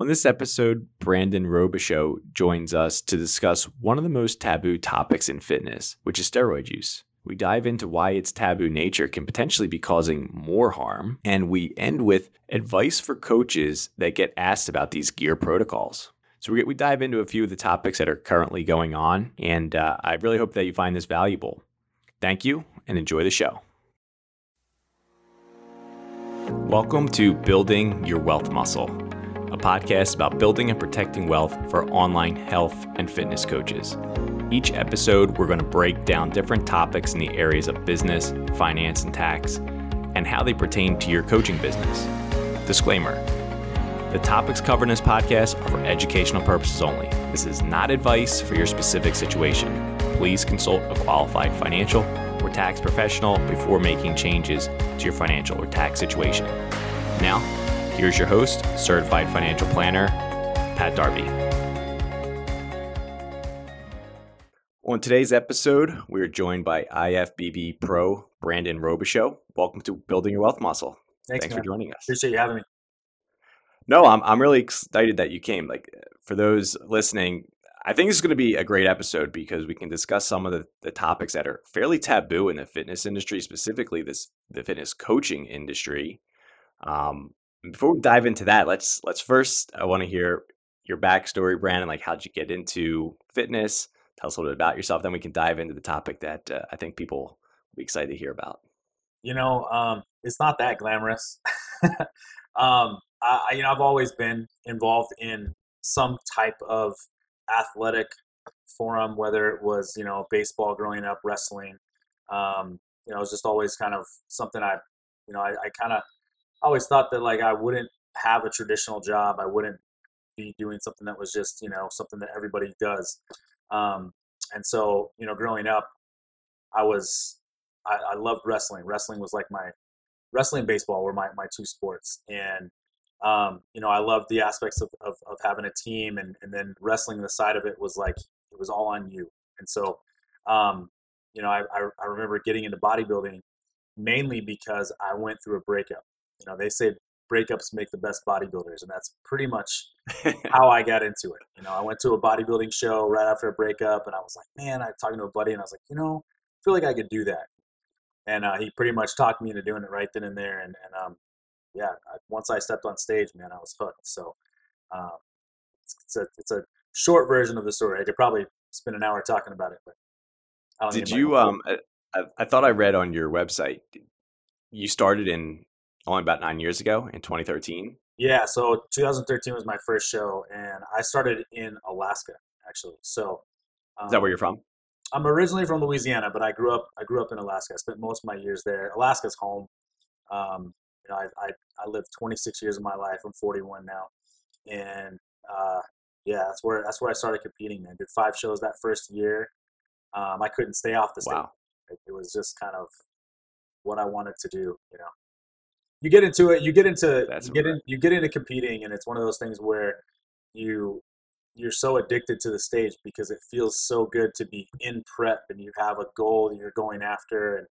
On this episode, Brandon Robichaux joins us to discuss one of the most taboo topics in fitness, which is steroid use. We dive into why its taboo nature can potentially be causing more harm, and we end with advice for coaches that get asked about these gear protocols. So we, we dive into a few of the topics that are currently going on, and uh, I really hope that you find this valuable. Thank you, and enjoy the show. Welcome to Building Your Wealth Muscle podcast about building and protecting wealth for online health and fitness coaches. Each episode, we're going to break down different topics in the areas of business, finance, and tax, and how they pertain to your coaching business. Disclaimer The topics covered in this podcast are for educational purposes only. This is not advice for your specific situation. Please consult a qualified financial or tax professional before making changes to your financial or tax situation. Now, Here's your host, certified financial planner, Pat Darby. On today's episode, we are joined by IFBB Pro Brandon Robichaux. Welcome to Building Your Wealth Muscle. Thanks, Thanks for joining us. Appreciate you having me. No, I'm I'm really excited that you came. Like for those listening, I think this is going to be a great episode because we can discuss some of the, the topics that are fairly taboo in the fitness industry, specifically this the fitness coaching industry. Um, before we dive into that, let's let's first I want to hear your backstory, Brandon. Like, how'd you get into fitness? Tell us a little bit about yourself. Then we can dive into the topic that uh, I think people will be excited to hear about. You know, um, it's not that glamorous. um, I, you know, I've always been involved in some type of athletic forum, whether it was you know baseball growing up, wrestling. Um, you know, it was just always kind of something I, you know, I, I kind of I always thought that like I wouldn't have a traditional job. I wouldn't be doing something that was just you know something that everybody does. Um, and so you know, growing up, I was I, I loved wrestling. Wrestling was like my wrestling baseball were my, my two sports and um, you know i loved the aspects of, of, of, having a team and, and then wrestling the side of it was like it was all on you and so um, you know I, I, I remember getting into bodybuilding mainly because i went through a breakup you know, they say breakups make the best bodybuilders, and that's pretty much how I got into it. You know, I went to a bodybuilding show right after a breakup, and I was like, man, I was talking to a buddy, and I was like, you know, I feel like I could do that. And uh, he pretty much talked me into doing it right then and there. And, and um, yeah, I, once I stepped on stage, man, I was hooked. So um, it's, it's, a it's a short version of the story. I could probably spend an hour talking about it, but did you? Um, I, I thought I read on your website you started in only about nine years ago in 2013. Yeah, so 2013 was my first show, and I started in Alaska actually. So um, is that where um, you're from? I'm originally from Louisiana, but I grew up I grew up in Alaska. I spent most of my years there. Alaska's home. Um, you know, I, I, I lived 26 years of my life. I'm 41 now, and uh, yeah, that's where that's where I started competing. Man, did five shows that first year. Um, I couldn't stay off the stage. Wow. It was just kind of what I wanted to do, you know you get into it. You get into That's you get in, you get into competing, and it's one of those things where you you're so addicted to the stage because it feels so good to be in prep and you have a goal that you're going after and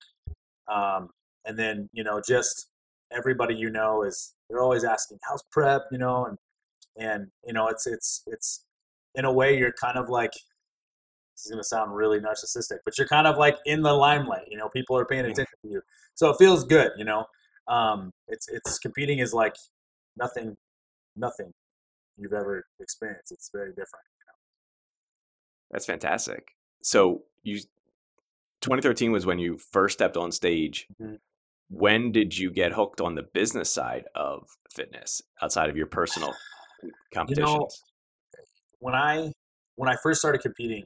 um, and then you know just everybody you know is they're always asking how's prep? you know and and you know it's it's it's in a way you're kind of like this is going to sound really narcissistic but you're kind of like in the limelight you know people are paying attention to you. So it feels good you know um, it's it's competing is like nothing, nothing you've ever experienced. It's very different. You know? That's fantastic. So you, 2013 was when you first stepped on stage. Mm-hmm. When did you get hooked on the business side of fitness outside of your personal competitions? You know, when I when I first started competing,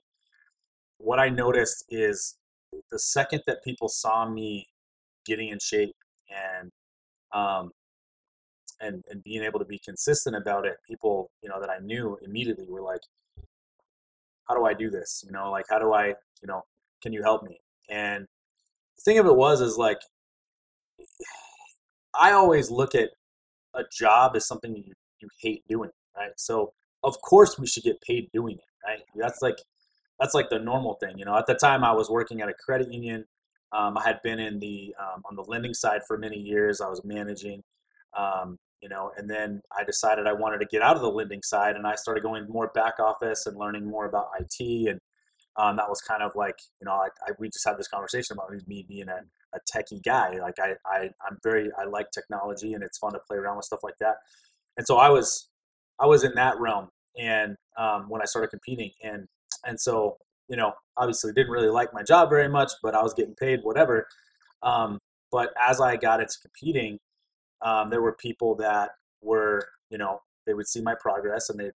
what I noticed is the second that people saw me getting in shape and um, and and being able to be consistent about it, people you know that I knew immediately were like, "How do I do this? You know, like how do I, you know, can you help me?" And the thing of it was is like, I always look at a job as something you you hate doing, right? So of course we should get paid doing it, right? That's like that's like the normal thing, you know. At the time, I was working at a credit union. Um, I had been in the um, on the lending side for many years. I was managing, um, you know, and then I decided I wanted to get out of the lending side, and I started going more back office and learning more about IT, and um, that was kind of like, you know, I, I, we just had this conversation about me being a, a techie guy. Like I, I, I'm very, I like technology, and it's fun to play around with stuff like that. And so I was, I was in that realm, and um, when I started competing, and and so you know, obviously didn't really like my job very much, but I was getting paid whatever. Um, but as I got into competing, um, there were people that were, you know, they would see my progress and they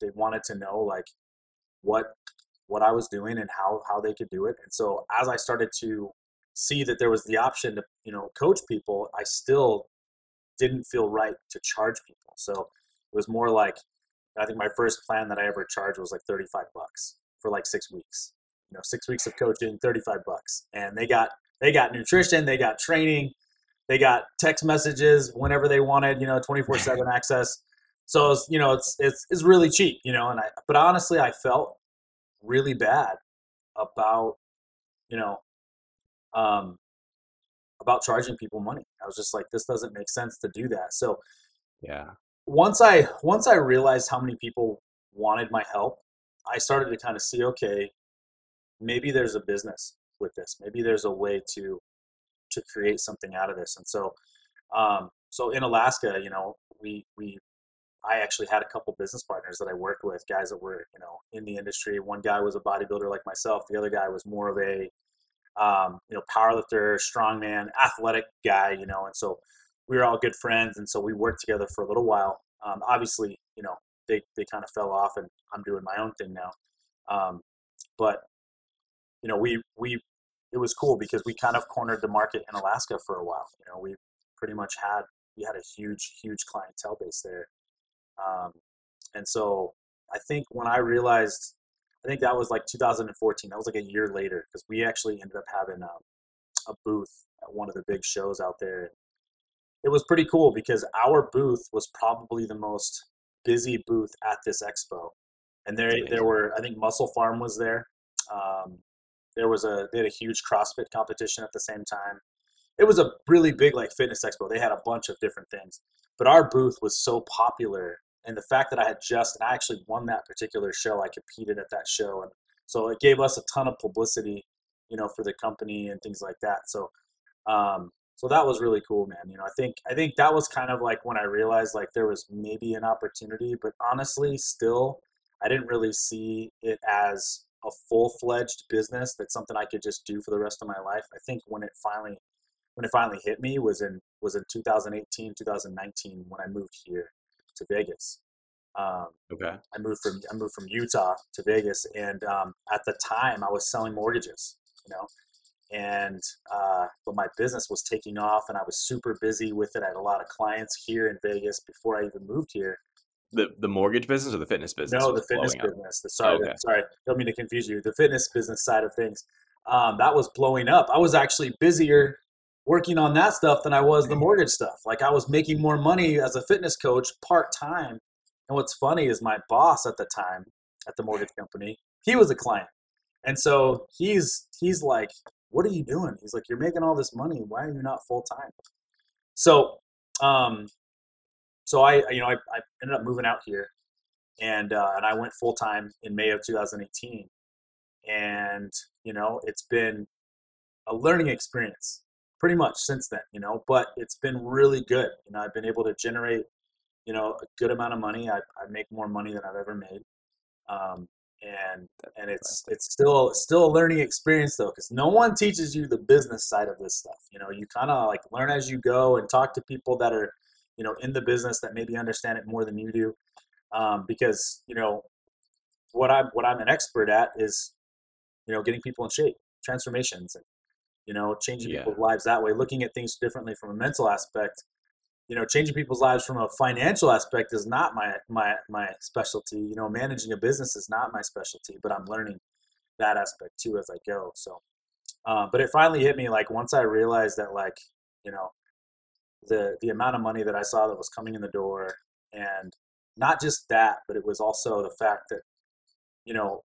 they wanted to know like what what I was doing and how how they could do it. And so as I started to see that there was the option to you know coach people, I still didn't feel right to charge people. So it was more like I think my first plan that I ever charged was like 35 bucks for like six weeks. You know, six weeks of coaching, 35 bucks, and they got they got nutrition, they got training, they got text messages whenever they wanted, you know, 24 seven access. So it's, you know, it's, it's, it's really cheap, you know, and I, but honestly, I felt really bad about, you know, um, about charging people money. I was just like, this doesn't make sense to do that. So yeah, once I, once I realized how many people wanted my help, I started to kind of see, okay, maybe there's a business with this. Maybe there's a way to to create something out of this. And so, um, so in Alaska, you know, we we I actually had a couple business partners that I worked with, guys that were you know in the industry. One guy was a bodybuilder like myself. The other guy was more of a um, you know powerlifter, strongman, athletic guy. You know, and so we were all good friends, and so we worked together for a little while. Um, obviously, you know, they they kind of fell off, and I'm doing my own thing now. Um, but you know, we we it was cool because we kind of cornered the market in Alaska for a while. You know, we pretty much had we had a huge huge clientele base there, um, and so I think when I realized, I think that was like 2014. That was like a year later because we actually ended up having um, a booth at one of the big shows out there. It was pretty cool because our booth was probably the most busy booth at this expo, and there there were I think MusclePharm was there. Um, there was a they had a huge CrossFit competition at the same time. It was a really big like fitness expo. They had a bunch of different things, but our booth was so popular, and the fact that I had just and I actually won that particular show. I competed at that show, and so it gave us a ton of publicity, you know, for the company and things like that. So, um, so that was really cool, man. You know, I think I think that was kind of like when I realized like there was maybe an opportunity, but honestly, still, I didn't really see it as a full fledged business that's something I could just do for the rest of my life. I think when it finally when it finally hit me was in was in 2018 2019 when I moved here to Vegas. Um, okay. I moved from I moved from Utah to Vegas, and um, at the time I was selling mortgages, you know, and uh, but my business was taking off, and I was super busy with it. I had a lot of clients here in Vegas before I even moved here, the the mortgage business or the fitness business? No, the fitness business. The, sorry, okay. sorry, don't mean to confuse you. The fitness business side of things, um, that was blowing up. I was actually busier working on that stuff than I was the mortgage stuff. Like I was making more money as a fitness coach part time. And what's funny is my boss at the time at the mortgage company, he was a client, and so he's he's like, "What are you doing?" He's like, "You're making all this money. Why are you not full time?" So um, so I, you know, I, I ended up moving out here, and uh, and I went full time in May of 2018, and you know, it's been a learning experience pretty much since then, you know, but it's been really good. You know, I've been able to generate, you know, a good amount of money. I, I make more money than I've ever made. Um, and and it's it's still still a learning experience though because no one teaches you the business side of this stuff you know you kind of like learn as you go and talk to people that are you know in the business that maybe understand it more than you do um, because you know what i'm what i'm an expert at is you know getting people in shape transformations and you know changing yeah. people's lives that way looking at things differently from a mental aspect you know changing people's lives from a financial aspect is not my my my specialty you know managing a business is not my specialty but i'm learning that aspect too as i go so uh, but it finally hit me like once i realized that like you know the the amount of money that I saw that was coming in the door, and not just that, but it was also the fact that you know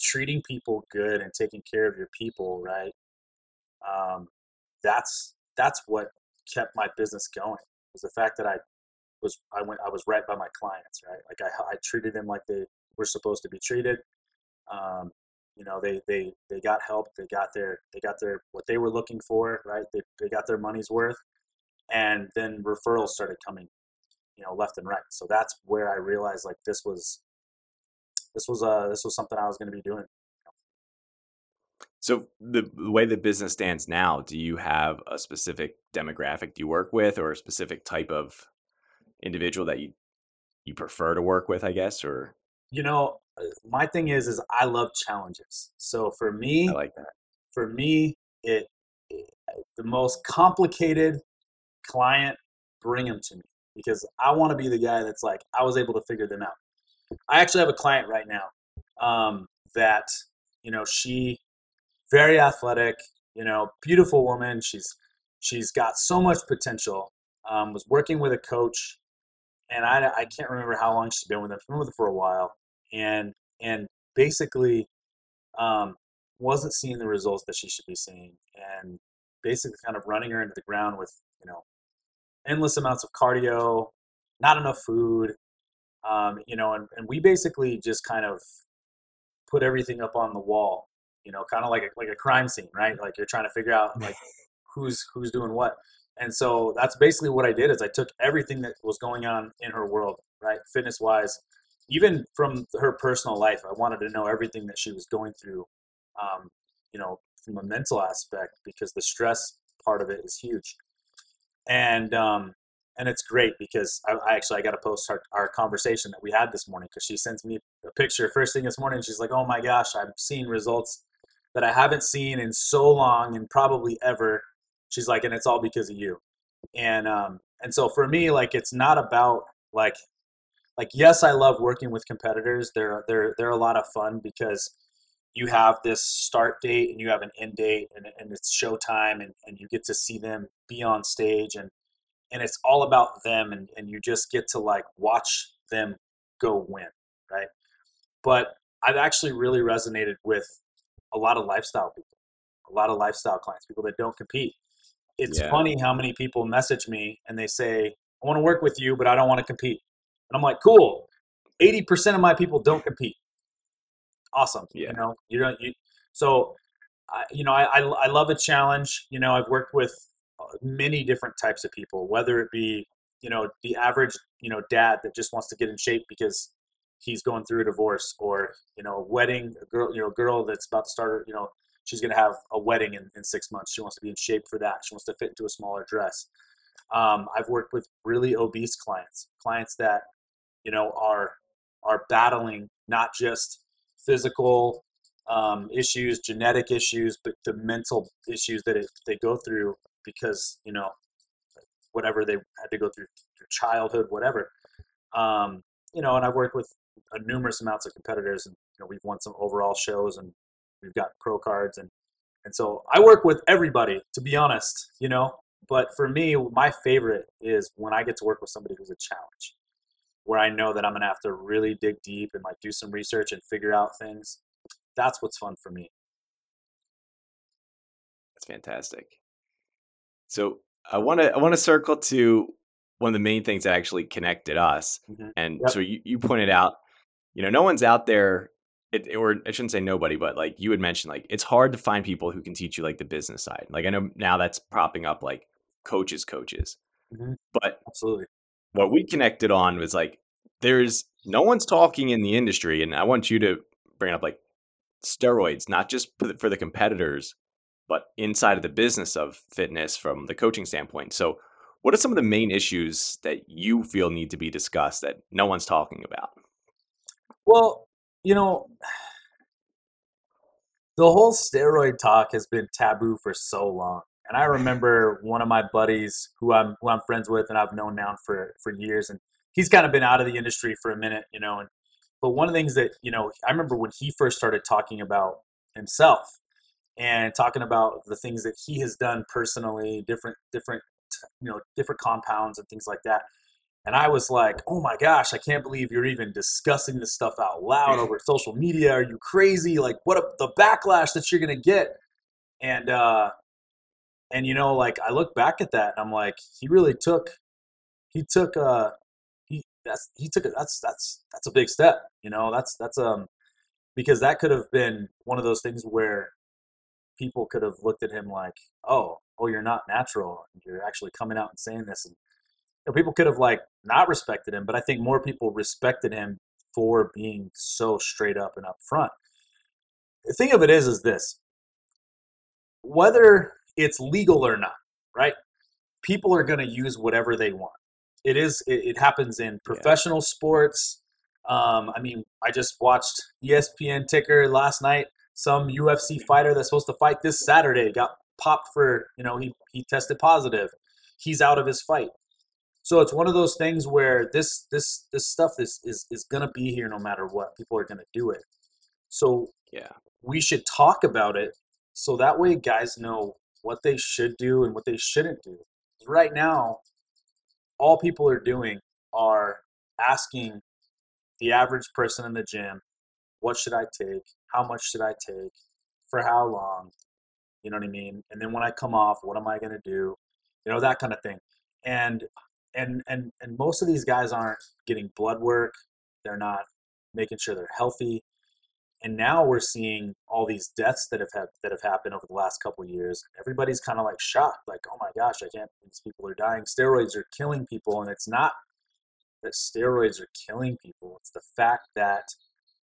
treating people good and taking care of your people right. Um, that's that's what kept my business going was the fact that I was I went I was right by my clients, right? Like I I treated them like they were supposed to be treated. Um, you know, they they they got help, they got their they got their what they were looking for, right? They they got their money's worth, and then referrals started coming, you know, left and right. So that's where I realized like this was this was uh this was something I was going to be doing. So the, the way the business stands now, do you have a specific demographic you work with, or a specific type of individual that you you prefer to work with? I guess, or you know, uh, my thing is is I love challenges. So for me, I like that. For me, it, it the most complicated client, bring them to me because I want to be the guy that's like I was able to figure them out. I actually have a client right now um, that you know she very athletic, you know, beautiful woman. She's she's got so much potential. Um, was working with a coach, and I, I can't remember how long she's been with him. Been with him for a while, and and basically um, wasn't seeing the results that she should be seeing, and basically kind of running her into the ground with you know endless amounts of cardio, not enough food, um, you know, and, and we basically just kind of put everything up on the wall you know, kind of like a, like a crime scene, right? Like you're trying to figure out like who's who's doing what. And so that's basically what I did is I took everything that was going on in her world, right, fitness wise, even from her personal life. I wanted to know everything that she was going through, um, you know, from a mental aspect because the stress part of it is huge. And um, and it's great because I, I actually I got to post our, our conversation that we had this morning because she sends me a picture first thing this morning. She's like, "Oh my gosh, I'm seeing results that I haven't seen in so long and probably ever. She's like, and it's all because of you. And um, and so for me, like it's not about like like yes, I love working with competitors. They're they're they're a lot of fun because you have this start date and you have an end date and, and it's showtime and, and you get to see them be on stage and and it's all about them and, and you just get to like watch them go win right but i've actually really resonated with a lot of lifestyle people, a lot of lifestyle clients, people that don't compete. It's yeah. funny how many people message me and they say, I want to work with you, but I don't want to compete. And I'm like, cool. 80% of my people don't compete. Awesome. Yeah. You know, you don't, you, so, I, you know, I, I, I love a challenge. You know, I've worked with uh, many different types of people, whether it be, you know, the average, you know, dad that just wants to get in shape because he's going through a divorce or you know a wedding a girl you know a girl that's about to start you know she's going to have a wedding in, in six months. She wants to be in shape for that. She wants to fit into a smaller dress. Um, i've worked with really obese clients clients that you know are are battling not just physical um, issues genetic issues but the mental issues that it, they go through because you know whatever they had to go through their childhood whatever. Um, you know and i've worked with numerous amounts of competitors, and you know, we've won some overall shows, and we've got pro cards, and and so I work with everybody, to be honest, you know. But for me, my favorite is when I get to work with somebody who's a challenge, where I know that I'm gonna have to really dig deep and like do some research and figure out things. That's what's fun for me. That's fantastic. So I want to I want to circle to one of the main things that actually connected us. Mm-hmm. And yep. so you, you pointed out you know, no one's out there. It, or I shouldn't say nobody, but like you had mentioned, like it's hard to find people who can teach you like the business side. Like I know now that's propping up like coaches, coaches. Mm-hmm. But absolutely, what we connected on was like there's no one's talking in the industry, and I want you to bring up like steroids, not just for the competitors, but inside of the business of fitness from the coaching standpoint. So, what are some of the main issues that you feel need to be discussed that no one's talking about? Well, you know, the whole steroid talk has been taboo for so long. And I remember one of my buddies who I'm who I'm friends with and I've known now for for years and he's kind of been out of the industry for a minute, you know, and but one of the things that, you know, I remember when he first started talking about himself and talking about the things that he has done personally, different different you know, different compounds and things like that. And I was like, oh my gosh, I can't believe you're even discussing this stuff out loud over social media. Are you crazy? Like, what a, the backlash that you're going to get. And, uh, and you know, like I look back at that and I'm like, he really took, he took, uh, he, that's he took it. That's that's that's a big step. You know, that's that's um because that could have been one of those things where people could have looked at him like, oh, oh, you're not natural. You're actually coming out and saying this, and know, people could have like not respected him. But I think more people respected him for being so straight up and upfront. The thing of it is, is this: whether it's legal or not, right? People are going to use whatever they want. It is. It, it happens in professional yeah. sports. Um, I mean, I just watched ESPN ticker last night. Some UFC fighter that's supposed to fight this Saturday got popped for you know he he tested positive. He's out of his fight. So it's one of those things where this this this stuff is is is gonna be here no matter what. People are gonna do it. So yeah, we should talk about it so that way guys know what they should do and what they shouldn't do. Right now, all people are doing are asking the average person in the gym, what should I take? How much should I take? For how long? You know what I mean? And then when I come off, what am I going to do? You know, that kind of thing. And and and and most of these guys aren't getting blood work. They're not making sure they're healthy. And now we're seeing all these deaths that have, had, that have happened over the last couple years. Everybody's kind of like shocked, like, oh my gosh, I can't. These people are dying. Steroids are killing people, and it's not that steroids are killing people. It's the fact that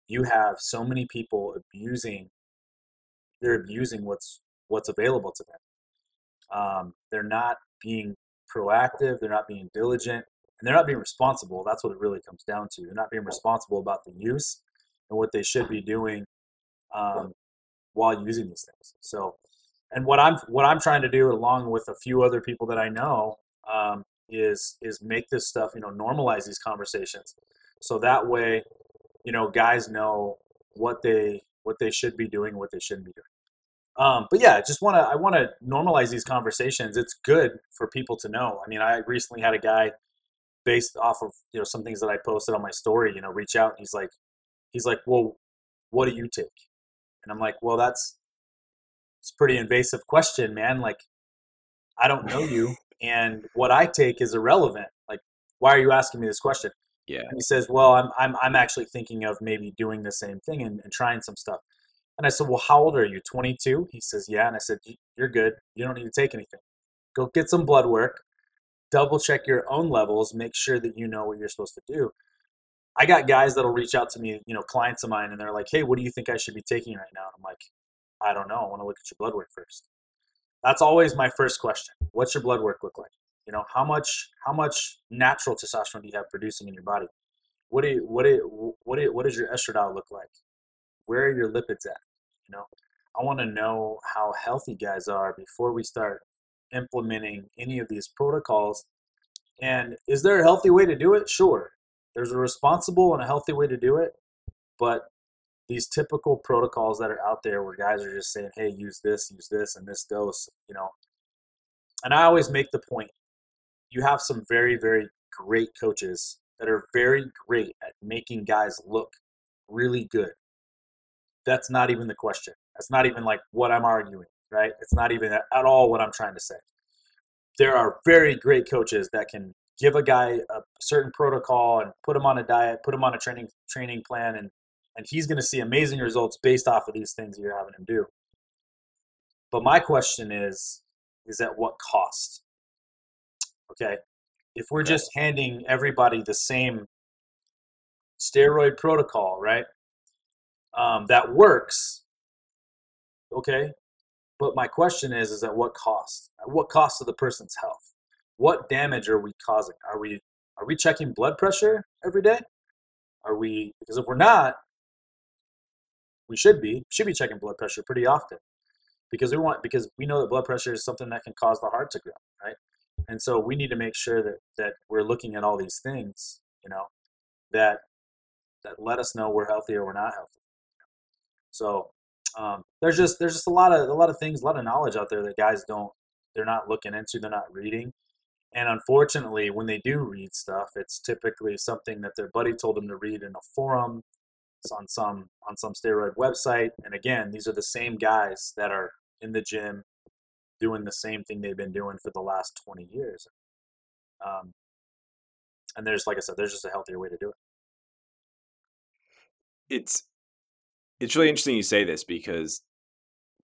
you have so many people abusing. They're abusing what's what's available to them. Um, they're not being proactive. They're not being diligent, and they're not being responsible. That's what it really comes down to. They're not being responsible about the use and what they should be doing um, while using these things. So, and what I'm what I'm trying to do, along with a few other people that I know, um, is is make this stuff you know normalize these conversations, so that way, you know, guys know what they what they should be doing, what they shouldn't be doing. Um, but yeah, just want to I want to normalize these conversations. It's good for people to know. I mean, I recently had a guy based off of you know some things that I posted on my story, you know, reach out. And he's like, he's like, well, what do you take? And I'm like, well, that's it's a pretty invasive question, man. Like, I don't know you, and what I take is irrelevant. Like, why are you asking me this question? Yeah. And he says, well, I'm I'm I'm actually thinking of maybe doing the same thing and, and trying some stuff. And I said, well, how old are you? 22? He says, yeah. And I said, you're good. You don't need to take anything. Go get some blood work. Double check your own levels. Make sure that you know what you're supposed to do. I got guys that'll reach out to me, you know, clients of mine, and they're like, "Hey, what do you think I should be taking right now?" And I'm like, "I don't know. I want to look at your blood work first. That's always my first question. What's your blood work look like? You know, how much how much natural testosterone do you have producing in your body? What do you, what do you, what do you, what does your estradiol look like? Where are your lipids at? You know, I want to know how healthy guys are before we start implementing any of these protocols. And is there a healthy way to do it? Sure. There's a responsible and a healthy way to do it, but these typical protocols that are out there where guys are just saying, "Hey, use this, use this, and this dose," you know. And I always make the point: you have some very, very great coaches that are very great at making guys look really good. That's not even the question. That's not even like what I'm arguing, right? It's not even at all what I'm trying to say. There are very great coaches that can give a guy a certain protocol and put him on a diet, put him on a training training plan, and and he's going to see amazing results based off of these things you're having him do. But my question is, is at what cost? Okay, if we're just handing everybody the same steroid protocol, right? Um, that works. Okay, but my question is, is at what cost? At what cost to the person's health? what damage are we causing? Are we are we checking blood pressure every day? Are we because if we're not, we should be should be checking blood pressure pretty often because we want because we know that blood pressure is something that can cause the heart to grow, right? And so we need to make sure that that we're looking at all these things, you know, that that let us know we're healthy or we're not healthy. So um, there's just there's just a lot of a lot of things, a lot of knowledge out there that guys don't they're not looking into, they're not reading, and unfortunately, when they do read stuff, it's typically something that their buddy told them to read in a forum, it's on some on some steroid website. And again, these are the same guys that are in the gym doing the same thing they've been doing for the last 20 years. Um, and there's like I said, there's just a healthier way to do it. It's it's really interesting you say this because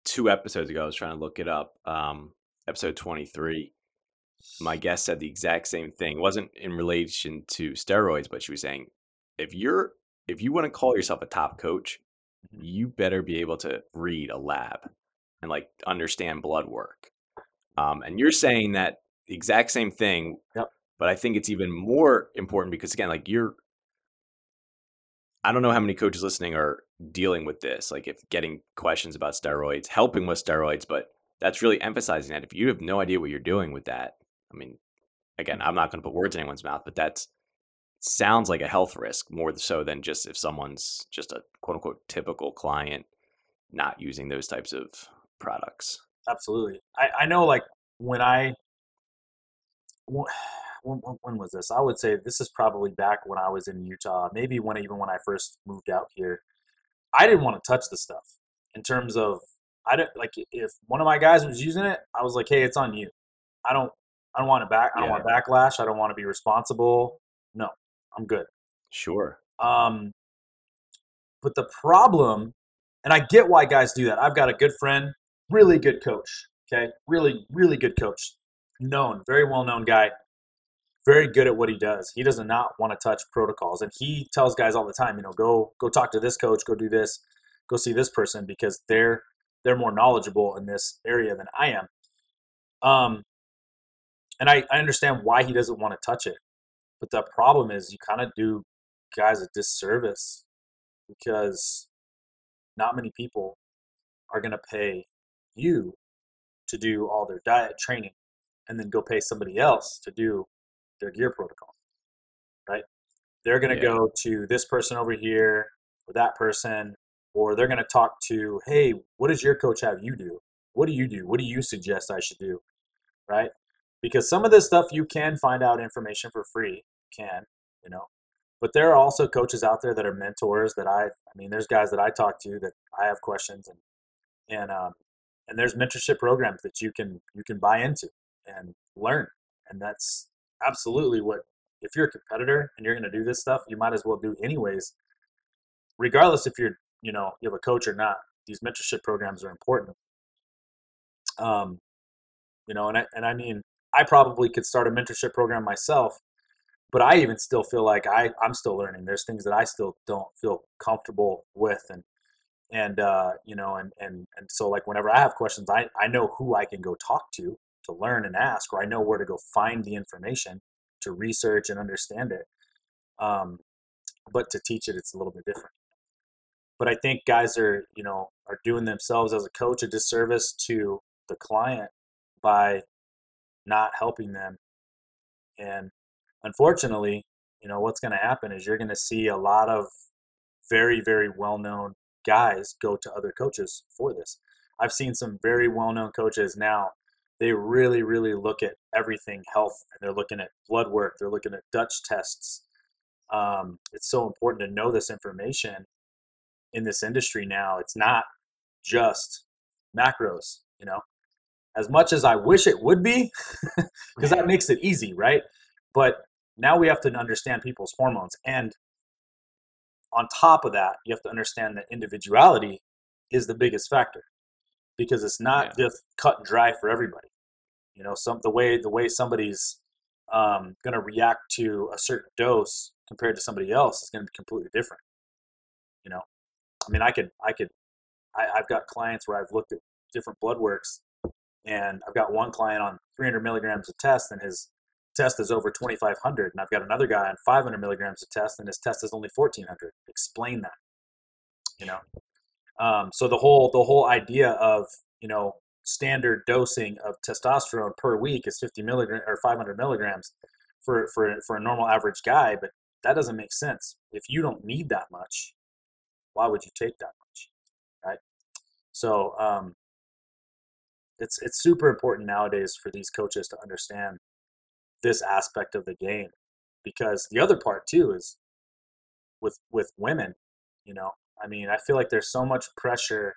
two episodes ago I was trying to look it up. Um, episode twenty three. My guest said the exact same thing. It wasn't in relation to steroids, but she was saying if you're if you want to call yourself a top coach, mm-hmm. you better be able to read a lab and like understand blood work. Um, and you're saying that the exact same thing. Yep. But I think it's even more important because again, like you're I don't know how many coaches listening are dealing with this, like if getting questions about steroids, helping with steroids, but that's really emphasizing that if you have no idea what you're doing with that, I mean, again, I'm not going to put words in anyone's mouth, but that's sounds like a health risk more so than just if someone's just a quote unquote typical client not using those types of products. Absolutely. I, I know like when I, when, when was this? I would say this is probably back when I was in Utah, maybe when even when I first moved out here. I didn't want to touch the stuff in terms of I don't like if one of my guys was using it, I was like, hey, it's on you. I don't I don't want to back I don't want backlash. I don't want to be responsible. No, I'm good. Sure. Um, but the problem, and I get why guys do that. I've got a good friend, really good coach. Okay, really, really good coach, known, very well known guy, very good at what he does. He does not want to touch protocols, and he tells guys all the time, you know, go go talk to this coach, go do this, go see this person because they're they're more knowledgeable in this area than I am. Um, and I, I understand why he doesn't want to touch it. But the problem is you kind of do guys a disservice because not many people are going to pay you to do all their diet training and then go pay somebody else to do their gear protocol. Right? They're going to yeah. go to this person over here or that person, or they're going to talk to, hey, what does your coach have you do? What do you do? What do you suggest I should do? Right? Because some of this stuff you can find out information for free can, you know. But there are also coaches out there that are mentors that I, I mean, there's guys that I talk to that I have questions and, and, um, and there's mentorship programs that you can, you can buy into and learn. And that's absolutely what, if you're a competitor and you're going to do this stuff, you might as well do anyways, regardless if you're, you know, you have a coach or not. These mentorship programs are important. Um, you know, and I, and I mean, I probably could start a mentorship program myself but I even still feel like I, I'm still learning. There's things that I still don't feel comfortable with. And, and, uh, you know, and, and, and so like whenever I have questions, I, I know who I can go talk to to learn and ask, or I know where to go find the information to research and understand it. Um, but to teach it, it's a little bit different. But I think guys are, you know, are doing themselves as a coach a disservice to the client by not helping them and unfortunately, you know, what's going to happen is you're going to see a lot of very, very well known guys go to other coaches for this. I've seen some very well known coaches now. They really, really look at everything health and they're looking at blood work, they're looking at Dutch tests. Um, it's so important to know this information in this industry now. It's not just macros, you know. As much as I wish it would be, because that makes it easy, right? But now we have to understand people's hormones. And on top of that, you have to understand that individuality is the biggest factor because it's not yeah. just cut and dry for everybody. You know, some the way the way somebody's um, going to react to a certain dose compared to somebody else is going to be completely different. You know, I mean, I could I could I, I've got clients where I've looked at different blood works, and I've got one client on 300 milligrams of test, and his test is over 2500 and i've got another guy on 500 milligrams of test and his test is only 1400 explain that you know um, so the whole the whole idea of you know standard dosing of testosterone per week is 50 milligrams or 500 milligrams for for for a normal average guy but that doesn't make sense. If you don't need that much why would you take that much right? So um, it's it's super important nowadays for these coaches to understand this aspect of the game because the other part too is with with women you know? I mean i feel like there's so much pressure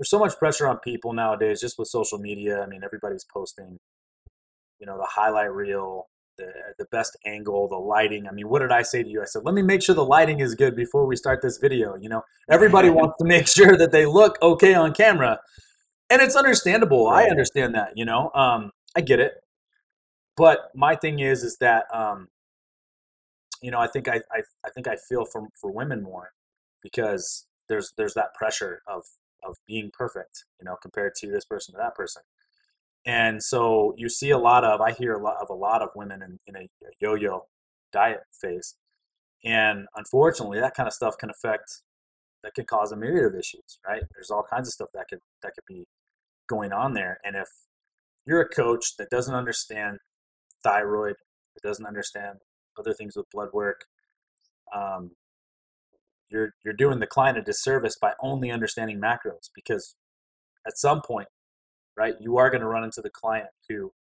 there's so much pressure on people nowadays just with social media i mean everybody's posting you know the highlight reel the the best angle, the lighting. I mean, what did I say to you? I said, let me make sure the lighting is good before we start this video. You know, everybody wants to make sure that they look okay on camera, and it's understandable. Right. I understand that. You know, um, I get it. But my thing is, is that um, you know, I think I, I I think I feel for for women more because there's there's that pressure of of being perfect, you know, compared to this person to that person. And so you see a lot of, I hear a lot of a lot of women in, in a yo-yo diet phase. And unfortunately, that kind of stuff can affect, that can cause a myriad of issues, right? There's all kinds of stuff that could, that could be going on there. And if you're a coach that doesn't understand thyroid, that doesn't understand other things with blood work, um, you're you're doing the client a disservice by only understanding macros because at some point right you are going to run into the client who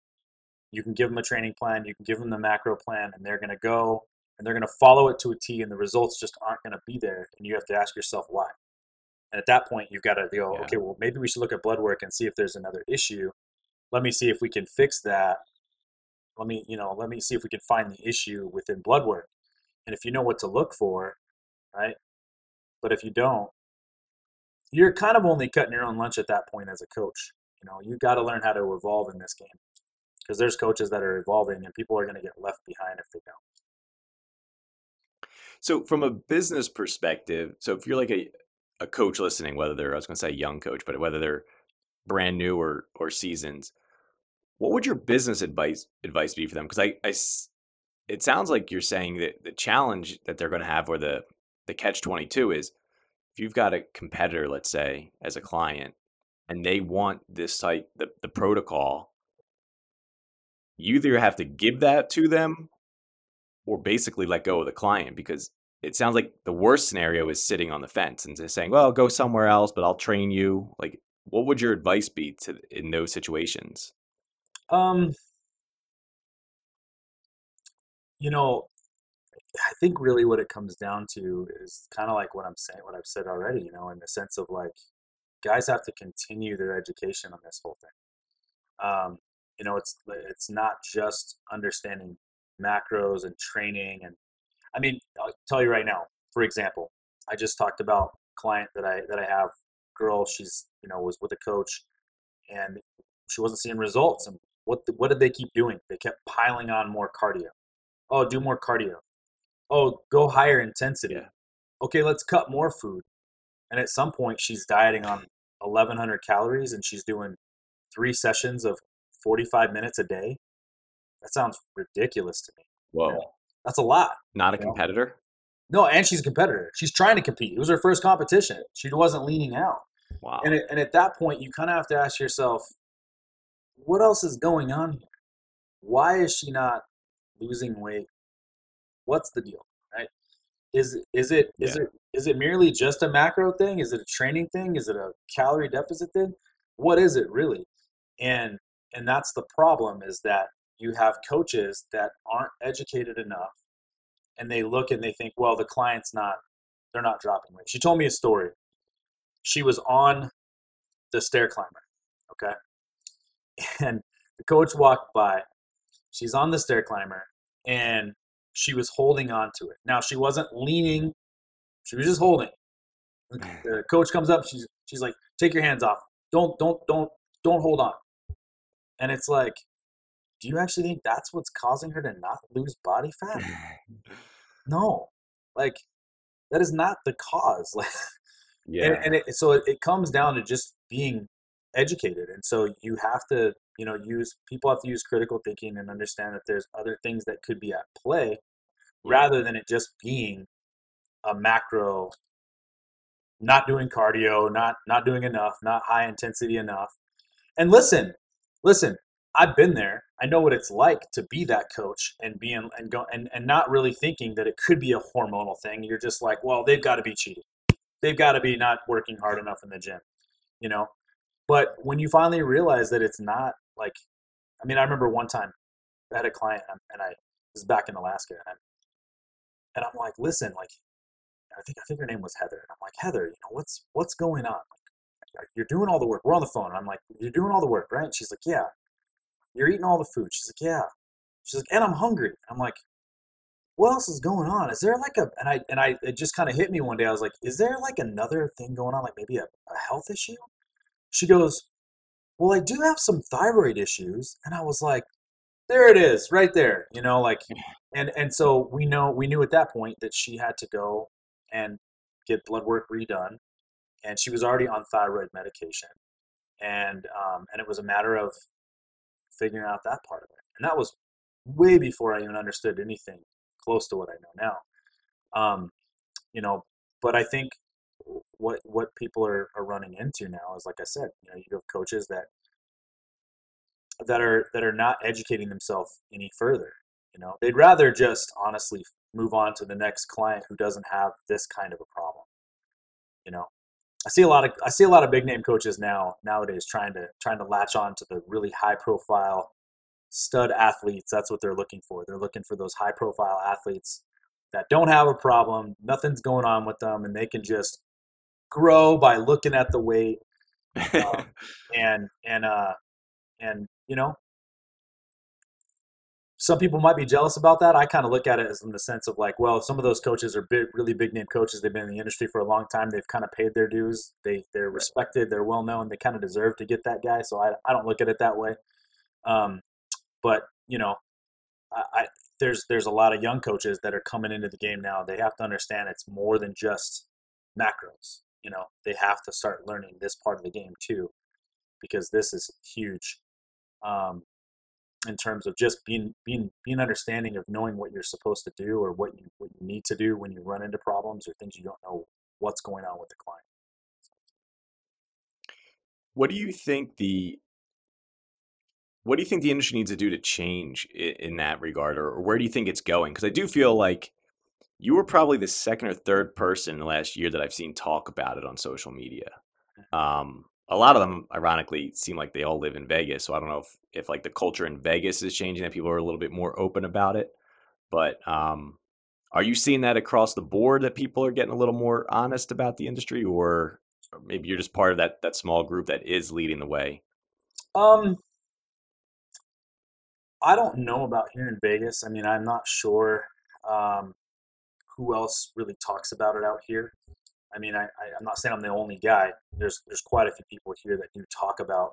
you can give them a training plan you can give them the macro plan and they're going to go and they're going to follow it to a t and the results just aren't going to be there and you have to ask yourself why. And at that point you've got to go yeah. okay well maybe we should look at blood work and see if there's another issue. Let me see if we can fix that. Let me you know let me see if we can find the issue within blood work. And if you know what to look for right but if you don't, you're kind of only cutting your own lunch at that point as a coach. You know, you've got to learn how to evolve in this game because there's coaches that are evolving and people are going to get left behind if they don't. So, from a business perspective, so if you're like a, a coach listening, whether they're, I was going to say young coach, but whether they're brand new or, or seasons, what would your business advice advice be for them? Because I, I, it sounds like you're saying that the challenge that they're going to have or the the catch 22 is if you've got a competitor let's say as a client and they want this site the, the protocol you either have to give that to them or basically let go of the client because it sounds like the worst scenario is sitting on the fence and just saying well go somewhere else but i'll train you. Like what would your advice be to in those situations? Um you know I think really what it comes down to is kind of like what I'm saying, what I've said already, you know, in the sense of like guys have to continue their education on this whole thing. Um, you know, it's it's not just understanding macros and training, and I mean, I'll tell you right now. For example, I just talked about client that I that I have, girl. She's you know was with a coach, and she wasn't seeing results. And what what did they keep doing? They kept piling on more cardio. Oh, do more cardio oh, go higher intensity. Yeah. Okay, let's cut more food. And at some point, she's dieting on 1,100 calories and she's doing three sessions of 45 minutes a day. That sounds ridiculous to me. Whoa. That's a lot. Not a competitor? Know? No, and she's a competitor. She's trying to compete. It was her first competition. She wasn't leaning out. Wow. And, it, and at that point, you kind of have to ask yourself, what else is going on here? Why is she not losing weight what's the deal, right? Is is it is yeah. it is it merely just a macro thing? Is it a training thing? Is it a calorie deficit thing? What is it really? And and that's the problem is that you have coaches that aren't educated enough and they look and they think, well, the client's not they're not dropping weight. She told me a story. She was on the stair climber, okay? And the coach walked by. She's on the stair climber and she was holding on to it. Now she wasn't leaning; mm. she was just holding. Mm. The coach comes up. She's she's like, "Take your hands off. Don't don't don't don't hold on." And it's like, do you actually think that's what's causing her to not lose body fat? no, like that is not the cause. Like, yeah. And, and it, so it, it comes down to just being educated, and so you have to you know use people have to use critical thinking and understand that there's other things that could be at play rather than it just being a macro not doing cardio not not doing enough not high intensity enough. And listen listen i've been there. I know what it's like to be that coach and being and go and, and not really thinking that it could be a hormonal thing. You're just like well they've got to be cheating. They've got to be not working hard enough in the gym you know? But when you finally realize that it's not like i mean i remember one time i had a client and i was back in alaska and and I'm like, listen, like, I think I think her name was Heather, and I'm like, Heather, you know, what's what's going on? Like, you're doing all the work. We're on the phone. I'm like, you're doing all the work, right? And she's like, yeah. You're eating all the food. She's like, yeah. She's like, and I'm hungry. I'm like, what else is going on? Is there like a and I and I it just kind of hit me one day. I was like, is there like another thing going on, like maybe a, a health issue? She goes, Well, I do have some thyroid issues. And I was like, there it is, right there. You know, like and and so we know we knew at that point that she had to go and get blood work redone. And she was already on thyroid medication. And um, and it was a matter of figuring out that part of it. And that was way before I even understood anything close to what I know now. Um, you know, but I think what what people are, are running into now is like I said, you know, you have coaches that that are that are not educating themselves any further. You know, they'd rather just honestly move on to the next client who doesn't have this kind of a problem. You know, I see a lot of I see a lot of big name coaches now nowadays trying to trying to latch on to the really high profile stud athletes. That's what they're looking for. They're looking for those high profile athletes that don't have a problem, nothing's going on with them, and they can just grow by looking at the weight. Um, and and uh and you know some people might be jealous about that. I kind of look at it as in the sense of like, well, some of those coaches are big, really big name coaches. They've been in the industry for a long time. They've kind of paid their dues. They they're respected. They're well known. They kind of deserve to get that guy. So I I don't look at it that way. Um, but you know, I, I there's there's a lot of young coaches that are coming into the game now. They have to understand it's more than just macros. You know, they have to start learning this part of the game too, because this is huge. Um, in terms of just being being being understanding of knowing what you're supposed to do or what you what you need to do when you run into problems or things you don't know what's going on with the client. What do you think the what do you think the industry needs to do to change in, that regard, or where do you think it's going? Because I do feel like you were probably the second or third person in the last year that I've seen talk about it on social media. Um, a lot of them, ironically, seem like they all live in Vegas. So I don't know if, if like the culture in Vegas is changing, that people are a little bit more open about it. But um, are you seeing that across the board that people are getting a little more honest about the industry, or, maybe you're just part of that that small group that is leading the way? Um, I don't know about here in Vegas. I mean, I'm not sure um, who else really talks about it out here. I mean, I, I, am not saying I'm the only guy. There's there's quite a few people here that do talk about,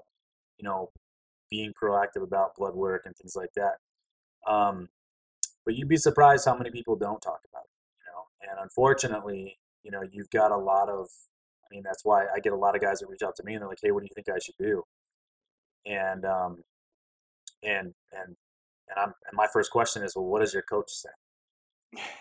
you know, being proactive about blood work and things like that. Um, but you'd be surprised how many people don't talk about it. You know, and unfortunately, you know, you've got a lot of. I mean, that's why I get a lot of guys that reach out to me and they're like, "Hey, what do you think I should do?" And um, and and and I'm and my first question is, well, what does your coach say?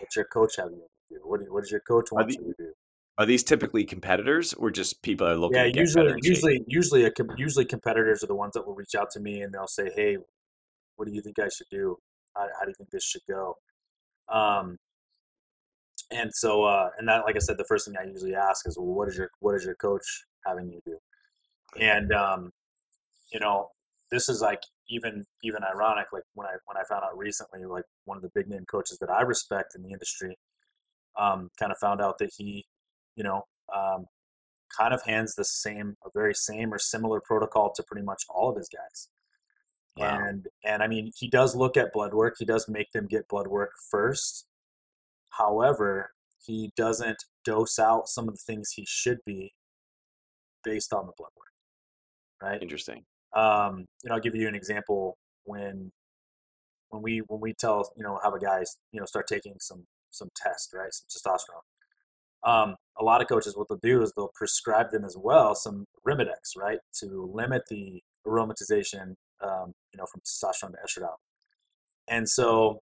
What's your coach have you do? What, do, what does your coach want you to do? Are these typically competitors or just people are looking? At? Yeah, usually, usually, usually, a, usually competitors are the ones that will reach out to me and they'll say, "Hey, what do you think I should do? How, how do you think this should go?" Um, and so, uh, and that, like I said, the first thing I usually ask is, "Well, what is your what is your coach having you do?" And um, you know, this is like even even ironic. Like when I when I found out recently, like one of the big name coaches that I respect in the industry, um, kind of found out that he, you know, um, kind of hands the same, a very same or similar protocol to pretty much all of his guys. Wow. And and I mean, he does look at blood work. He does make them get blood work first. However, he doesn't dose out some of the things he should be based on the blood work. Right. Interesting. Um, you know, I'll give you an example when when we when we tell you know have a guy you know start taking some some test right some testosterone. Um, a lot of coaches what they'll do is they'll prescribe them as well some Arimidex right to limit the aromatization um, you know from testosterone to estradiol. And so,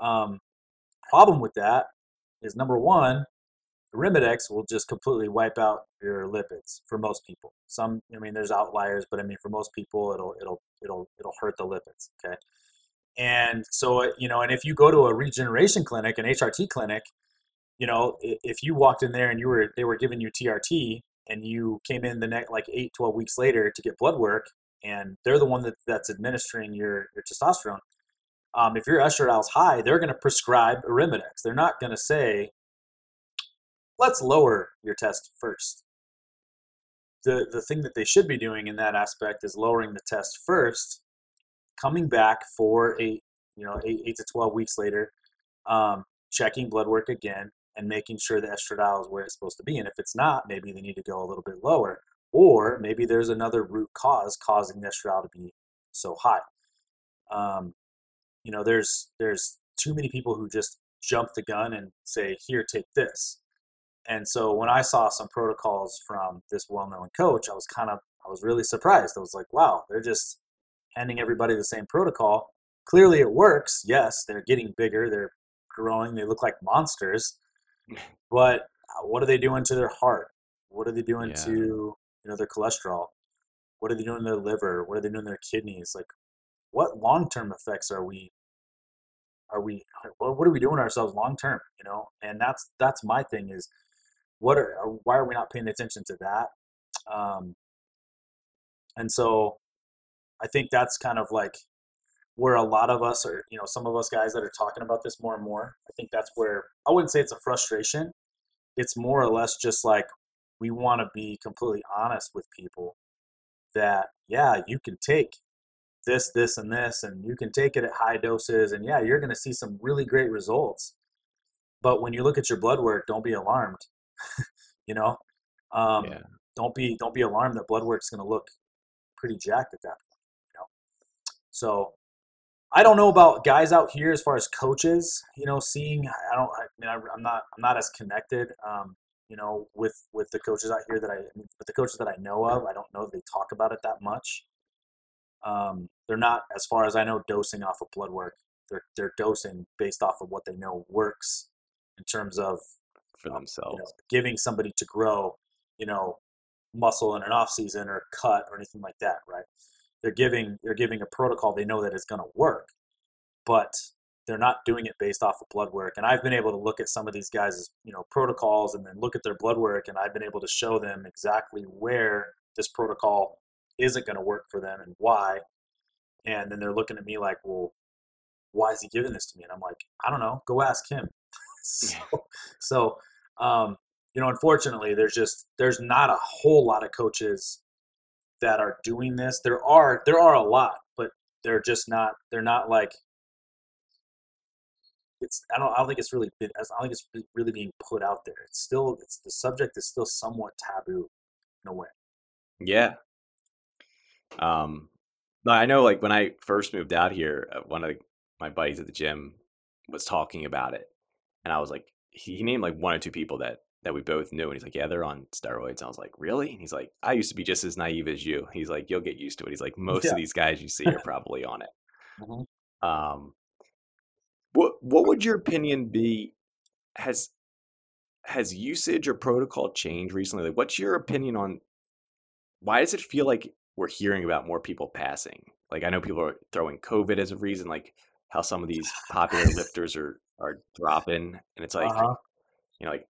um, problem with that is number one, Arimidex will just completely wipe out your lipids for most people. Some, I mean, there's outliers, but I mean, for most people, it'll it'll it'll it'll hurt the lipids. Okay, and so you know, and if you go to a regeneration clinic, an HRT clinic, you know, if you walked in there and you were they were giving you TRT and you came in the next like eight, 12 weeks later to get blood work, and they're the one that, that's administering your your testosterone. Um, if your estradiol is high, they're going to prescribe Arimidex. They're not going to say, let's lower your test first. The, the thing that they should be doing in that aspect is lowering the test first, coming back for a you know, eight, eight to 12 weeks later, um, checking blood work again and making sure the estradiol is where it's supposed to be. And if it's not, maybe they need to go a little bit lower. Or maybe there's another root cause causing the estradiol to be so high. Um, you know, there's there's too many people who just jump the gun and say, "Here, take this." And so when I saw some protocols from this well-known coach, I was kind of I was really surprised. I was like, "Wow, they're just handing everybody the same protocol. Clearly, it works. Yes, they're getting bigger, they're growing, they look like monsters. But uh, what are they doing to their heart? What are they doing Yeah. to you know their cholesterol? What are they doing to their liver? What are they doing to their kidneys? Like, what long-term effects are we are we what what are we doing ourselves long term you know and that's that's my thing is what are uh, why are we not paying attention to that um and so i think that's kind of like where a lot of us are you know some of us guys that are talking about this more and more i think that's where i wouldn't say it's a frustration it's more or less just like we want to be completely honest with people that yeah you can take this, this, and this, and you can take it at high doses, and yeah, you're going to see some really great results. But when you look at your blood work, don't be alarmed. you know, um, Yeah. don't be don't be alarmed that blood work's going to look pretty jacked at that point. You know, so I don't know about guys out here as far as coaches. You know, seeing I don't. I mean, I, I'm not I'm not as connected. Um, you know, with with the coaches out here that I with the coaches that I know of, I don't know that they talk about it that much. Um, they're not, as far as I know, dosing off of blood work. They're they're dosing based off of what they know works in terms of for you know, themselves. giving somebody to grow, you know, muscle in an off season or cut or anything like that, right? They're giving they're giving a protocol they know that it's going to work, but they're not doing it based off of blood work. And I've been able to look at some of these guys' you know protocols and then look at their blood work, and I've been able to show them exactly where this protocol isn't going to work for them and why. And then they're looking at me like, well, why is he giving this to me? And I'm like, I don't know. Go ask him. so, so um, you know, unfortunately, there's just there's not a whole lot of coaches that are doing this. There are there are a lot, but they're just not they're not like it's I don't I don't think it's really been I don't think it's really being put out there. It's still it's the subject is still somewhat taboo in a way. Yeah. Um, I know. Like when I first moved out here, uh, one of the, my buddies at the gym was talking about it, and I was like, he named like one or two people that that we both knew, and he's like, yeah, they're on steroids. And I was like, really? And he's like, I used to be just as naive as you. He's like, you'll get used to it. He's like, most Yeah. of these guys you see are probably on it. Mhm. Um, what what would your opinion be? Has has usage or protocol changed recently? Like, what's your opinion on why does it feel like we're hearing about more people passing? Like, I know people are throwing COVID as a reason, like how some of these popular lifters are are dropping, and it's like Uh-huh. you know, like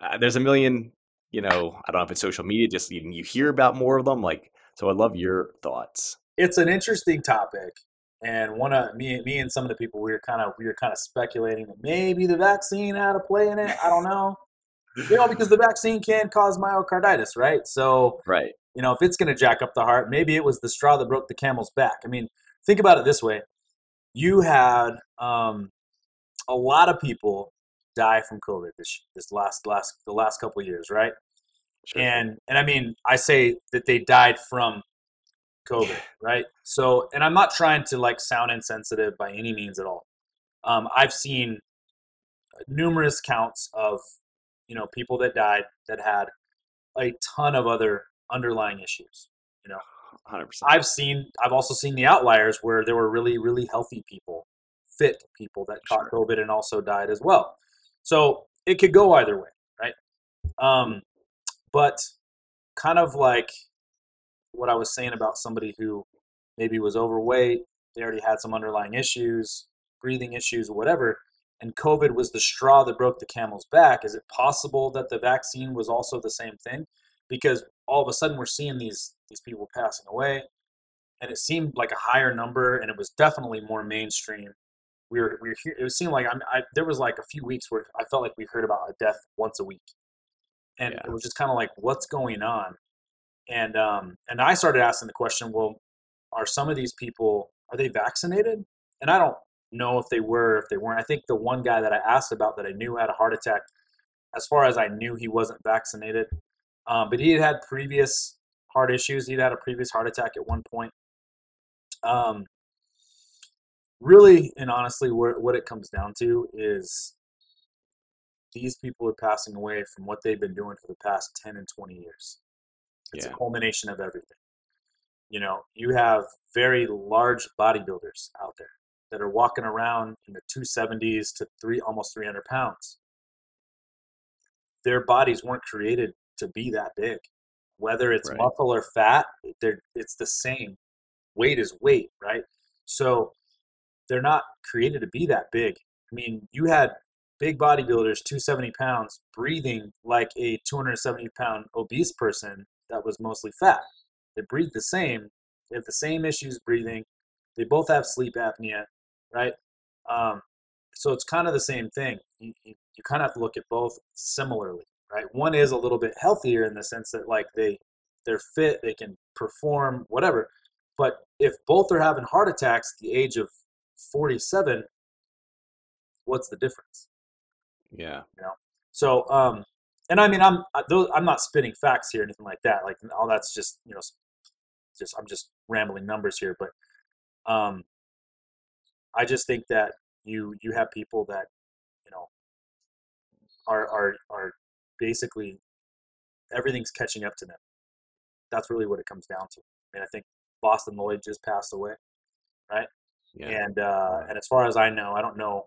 uh, there's a million. You know, I don't know if it's social media, just you, you hear about more of them. Like, so I'd love your thoughts. It's an interesting topic, and one of me, me and some of the people we were kind of we were kind of speculating that maybe the vaccine had a play in it. I don't know, you know, because the vaccine can cause myocarditis, right? So Right. you know, if it's going to jack up the heart, maybe it was the straw that broke the camel's back. I mean, think about it this way: you had um, a lot of people die from COVID this this last last the last couple of years, right? Sure. And and I mean, I say that they died from COVID, right? So, and I'm not trying to like sound insensitive by any means at all. Um, I've seen numerous counts of you know people that died that had a ton of other underlying issues. You know, hundred percent. I've seen I've also seen the outliers where there were really really healthy people, fit people that caught Sure. COVID and also died as well. So it could go either way, right? Um, but kind of like what I was saying about somebody who maybe was overweight, they already had some underlying issues, breathing issues, whatever, and COVID was the straw that broke the camel's back. Is it possible that the vaccine was also the same thing? Because all of a sudden we're seeing these these people passing away, and it seemed like a higher number, and it was definitely more mainstream. We were we were here, it seemed like I'm, I there was like a few weeks where I felt like we heard about a death once a week, and Yeah. it was just kind of like what's going on, and um and I started asking the question, well, are some of these people are they vaccinated? And I don't know if they were, if they weren't. I think the one guy that I asked about that I knew had a heart attack, as far as I knew, he wasn't vaccinated, um, but he had had previous heart issues. He'd had a previous heart attack at one point. Um, really and honestly, where, what it comes down to is these people are passing away from what they've been doing for the past 10 and 20 years. It's Yeah. a culmination of everything. You know, you have very large bodybuilders out there that are walking around in the 270s to three almost 300 pounds. Their bodies weren't created to be that big. Whether it's Right. muscle or fat, it's the same. Weight is weight, right? So they're not created to be that big. I mean, you had big bodybuilders, 270 pounds, breathing like a 270 pound obese person that was mostly fat. They breathe the same. They have the same issues breathing. They both have sleep apnea, right? Um, so it's kind of the same thing. You, you, you kind of have to look at both similarly, right? One is a little bit healthier in the sense that like they they're fit, they can perform, whatever. But if both are having heart attacks at the age of 47, what's the difference? Yeah. You know? So, um, and I mean, I'm I'm not spinning facts here, or anything like that. Like all that's just you know, just I'm just rambling numbers here. But um, I just think that you you have people that you know are are are basically everything's catching up to them. That's really what it comes down to. I mean, I think Bostin Loyd just passed away. Yeah. And uh, and as far as I know, I don't know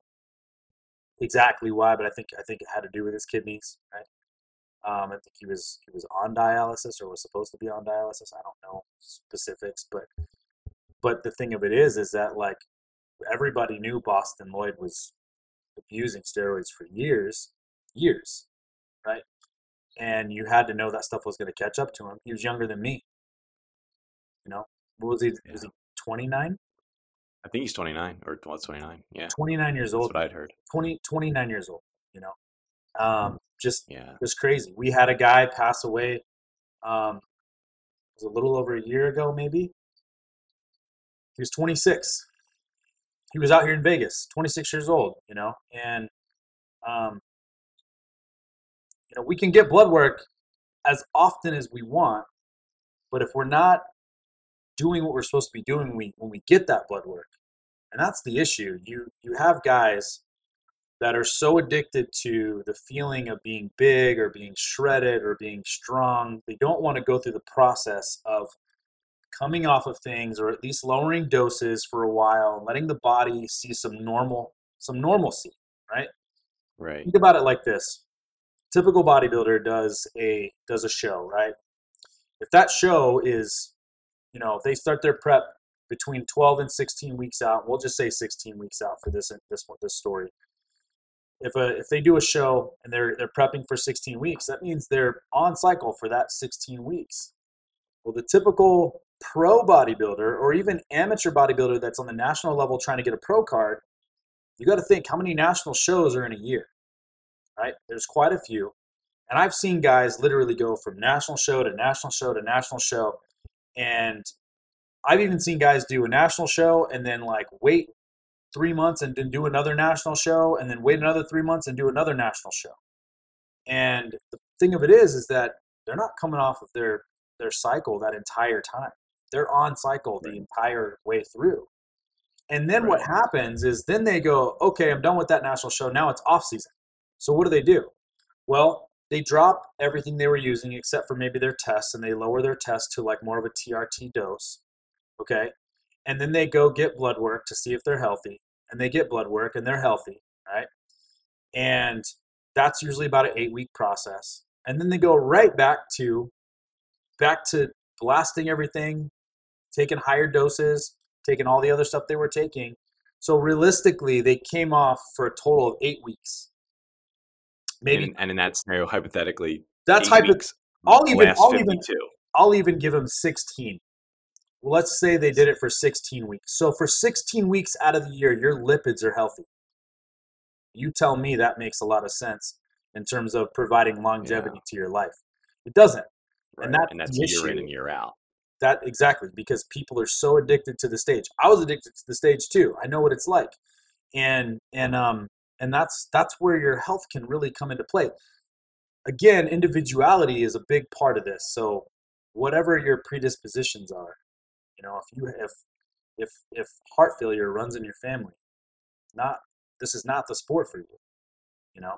exactly why, but I think I think it had to do with his kidneys, right? Um, I think he was he was on dialysis or was supposed to be on dialysis. I don't know specifics, but but the thing of it is, is that like everybody knew Bostin Loyd was abusing steroids for years, years, right? And you had to know that stuff was going to catch up to him. He was younger than me. You know, what was he? Was he 29? I think he's 29 or well, 29. Yeah. 29 years That's old. what I'd heard. 20, 29 years old, you know. Um, just Yeah. just crazy. We had a guy pass away um, it was a little over a year ago, maybe. He was 26. He was out here in Vegas, 26 years old, you know, and um, you know we can get blood work as often as we want, but if we're not doing what we're supposed to be doing when we, when we get that blood work, and that's the issue. You you have guys that are so addicted to the feeling of being big or being shredded or being strong, they don't want to go through the process of coming off of things or at least lowering doses for a while and letting the body see some normal some normalcy, right? Right. Think about it like this. Typical bodybuilder does a does a show, right? If that show is, you know, if they start their prep between 12 and 16 weeks out, we'll just say 16 weeks out for this this one this story if a, if they do a show and they're they're prepping for 16 weeks, that means they're on cycle for that 16 weeks. Well, the typical pro bodybuilder or even amateur bodybuilder that's on the national level trying to get a pro card, you got to think how many national shows are in a year, right? There's quite a few, and I've seen guys literally go from national show to national show to national show, and I've even seen guys do a national show and then like wait three months and then do another national show and then wait another three months and do another national show. And the thing of it is, is that they're not coming off of their their cycle that entire time. They're on cycle the entire way through. And then what happens is then they go, okay, I'm done with that national show. Now it's off season. So what do they do? Well, they drop everything they were using except for maybe their tests and they lower their test to like more of a TRT dose. Okay? And then they go get blood work to see if they're healthy and they get blood work and they're healthy right? And that's usually about an eight week process. And then they go right back to back to blasting everything taking higher doses taking all the other stuff they were taking. So realistically they came off for a total of eight weeks maybe And, and in that scenario, hypothetically, that's eight hypo- weeks I'll even- I'll even- I'll even give them 16. Well, let's say they did it for 16 weeks. So for 16 weeks out of the year, your lipids are healthy. You tell me that makes a lot of sense in terms of providing longevity to your life. It doesn't. Right. and that's and that's year in and year out. That exactly because people are so addicted to the stage. I was addicted to the stage too. I know what it's like. and and um and that's that's where your health can really come into play. Again individuality is a big part of this so whatever your predispositions are you know if you if if if heart failure runs in your family not this is not the sport for you you know?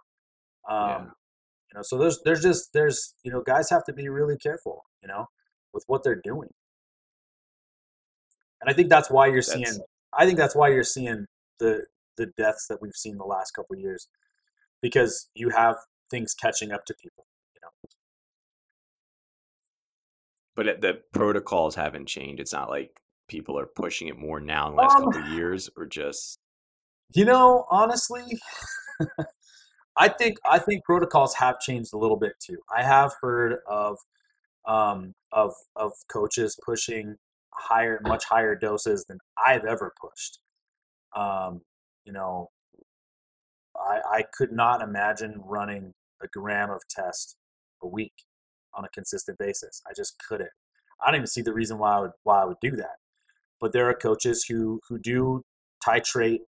Um Yeah. you know so there's there's just there's you know guys have to be really careful you know with what they're doing. And i think that's why you're seeing i think that's why you're seeing the the deaths that we've seen the last couple of years because you have things catching up to people you know? But the protocols haven't changed. It's not like people are pushing it more now in the last um couple of years, or just you know honestly i think i think protocols have changed a little bit too. I have heard of um of of coaches pushing higher much higher doses than i've ever pushed. Um you know i i could not imagine running a gram of test a week on a consistent basis. I just couldn't. I don't even see the reason why i would why i would do that. But there are coaches who who do titrate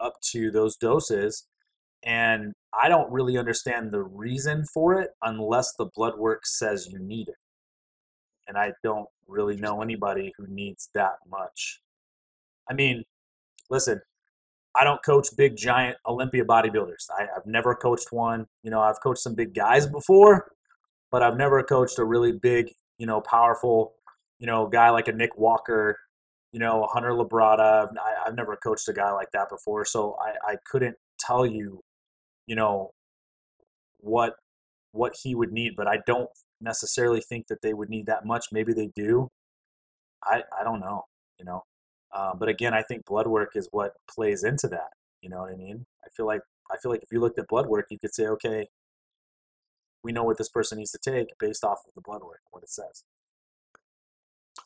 up to those doses and i don't really understand the reason for it unless the blood work says you need it. And i don't really know anybody who needs that much. I mean listen i don't coach big giant olympia bodybuilders I, i've never coached one you know i've coached some big guys before but i've never coached a really big you know powerful you know guy like a nick walker you know, Hunter Labrada. I, I've never coached a guy like that before, so I, I couldn't tell you, you know, what what he would need. But I don't necessarily think that they would need that much. Maybe they do. I I don't know. You know, uh, but again, I think blood work is what plays into that. You know what I mean? I feel like I feel like if you looked at blood work, you could say, okay, we know what this person needs to take based off of the blood work, what it says.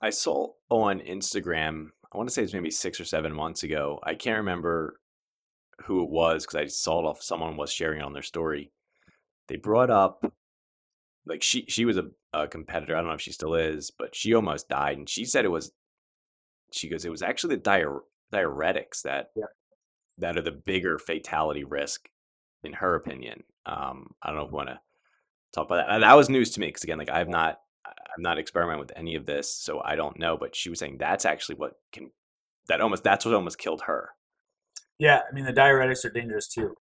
I saw on Instagram. I want to say it's maybe six or seven months ago. I can't remember who it was because I saw it off someone was sharing on their story. They brought up like she she was a, a competitor. I don't know if she still is, but she almost died, and she said it was. She goes, it was actually the diure, diuretics that Yeah. that are the bigger fatality risk, in her opinion. Um, I don't know if we want to talk about that. And that was news to me because again, like I've not I'm not experimenting with any of this, so I don't know. But she was saying that's actually what can that almost that's what almost killed her. Yeah, I mean the diuretics are dangerous too.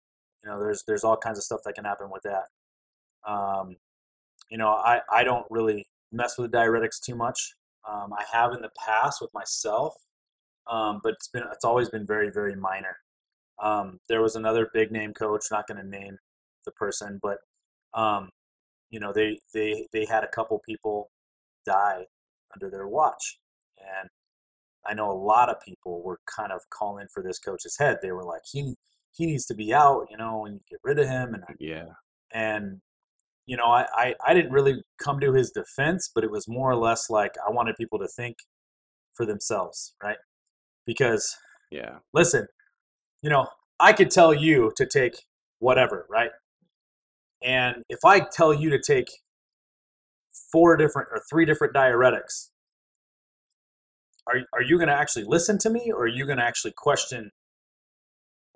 You know, there's there's all kinds of stuff that can happen with that. Um, you know, I I don't really mess with the diuretics too much. Um, I have in the past with myself, um, but it's been it's always been very very minor. Um, there was another big name coach, not going to name the person, but um, you know they they they had a couple people die under their watch, and I know a lot of people were kind of calling for this coach's head. They were like, he he needs to be out, you know, and you get rid of him. And Yeah, and you know, I, I I didn't really come to his defense, but it was more or less like I wanted people to think for themselves, right? Because yeah, listen, you know, I could tell you to take whatever, right? And if I tell you to take four different or three different diuretics, are are you going to actually listen to me, or are you going to actually question?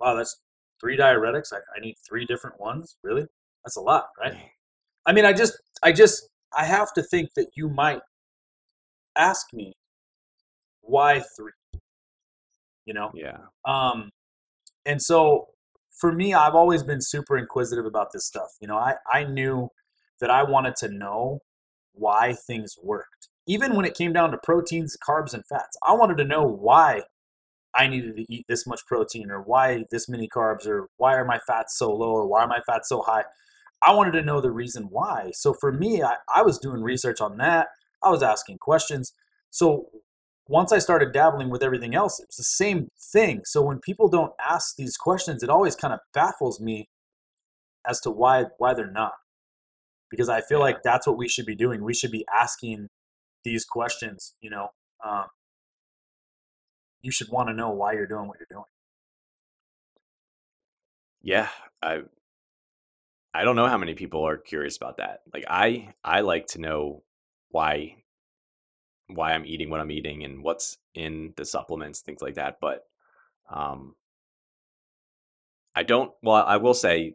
Wow, that's three diuretics. I, I need three different ones. Really, that's a lot, right? I mean, I just, I just, I have to think that you might ask me why three. You know, yeah, um, and so for me, I've always been super inquisitive about this stuff. You know, I, I knew that I wanted to know why things worked. Even when it came down to proteins, carbs, and fats, I wanted to know why I needed to eat this much protein or why this many carbs or why are my fats so low or why are my fats so high. I wanted to know the reason why. So for me, I, I was doing research on that. I was asking questions. So once I started dabbling with everything else, it's the same thing. So when people don't ask these questions, it always kind of baffles me as to why why they're not. Because I feel like that's what we should be doing. We should be asking these questions. You know, um, you should want to know why you're doing what you're doing. yeah. I I don't know how many people are curious about that. Like I I like to know why why I'm eating what I'm eating and what's in the supplements, things like that. But um I don't. Well, I will say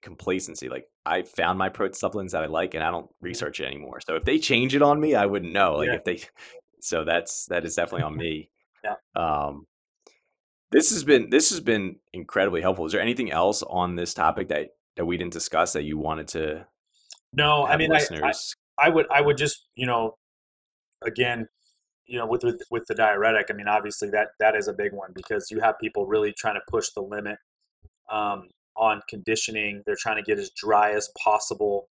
complacency. Like I found my protein supplements that I like, and I don't Mm-hmm. research it anymore. So if they change it on me, I wouldn't know. Like Yeah. if they, so that's that is definitely on me. Yeah. Um, this has been this has been incredibly helpful. Is there anything else on this topic that that we didn't discuss that you wanted to No, I mean, I, I? I would, I would just, you know, again, you know, with, with with the diuretic, I mean, obviously that that is a big one because you have people really trying to push the limit um, on conditioning. They're trying to get as dry as possible,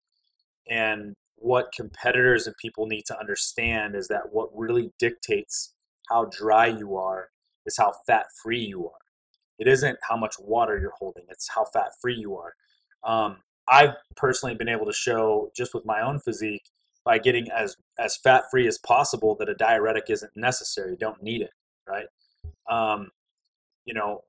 and what competitors and people need to understand is that what really dictates how dry you are is how fat free you are. It isn't how much water you're holding; it's how fat free you are. Um, I've personally been able to show just with my own physique by getting as as fat free as possible that a diuretic isn't necessary. You don't need it, right? Um, you know,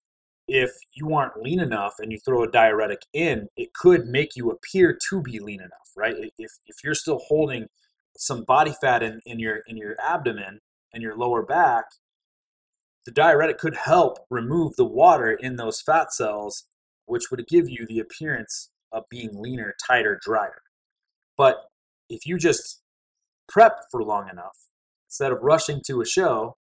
if you aren't lean enough and you throw a diuretic in, it could make you appear to be lean enough, right? If if you're still holding some body fat in, in your in your abdomen and your lower back, the diuretic could help remove the water in those fat cells, which would give you the appearance of being leaner, tighter, drier. But if you just prep for long enough, instead of rushing to a show,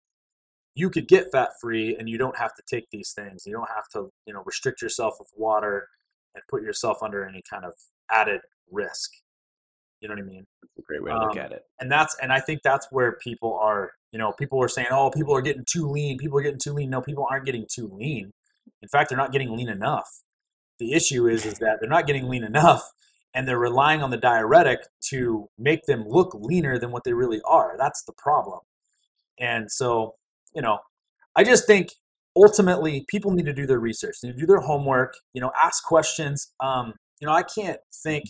you could get fat free and you don't have to take these things. You don't have to, you know, restrict yourself with water and put yourself under any kind of added risk. You know what I mean? That's a great way to look um, at it. and that's and I think that's where people are. You know, people are saying, "Oh, people are getting too lean. People are getting too lean." No, people aren't getting too lean. In fact, they're not getting lean enough. The issue is, is that they're not getting lean enough, and they're relying on the diuretic to make them look leaner than what they really are. That's the problem. And so, you know, I just think ultimately people need to do their research, they need to do their homework. You know, ask questions. Um, you know, I can't think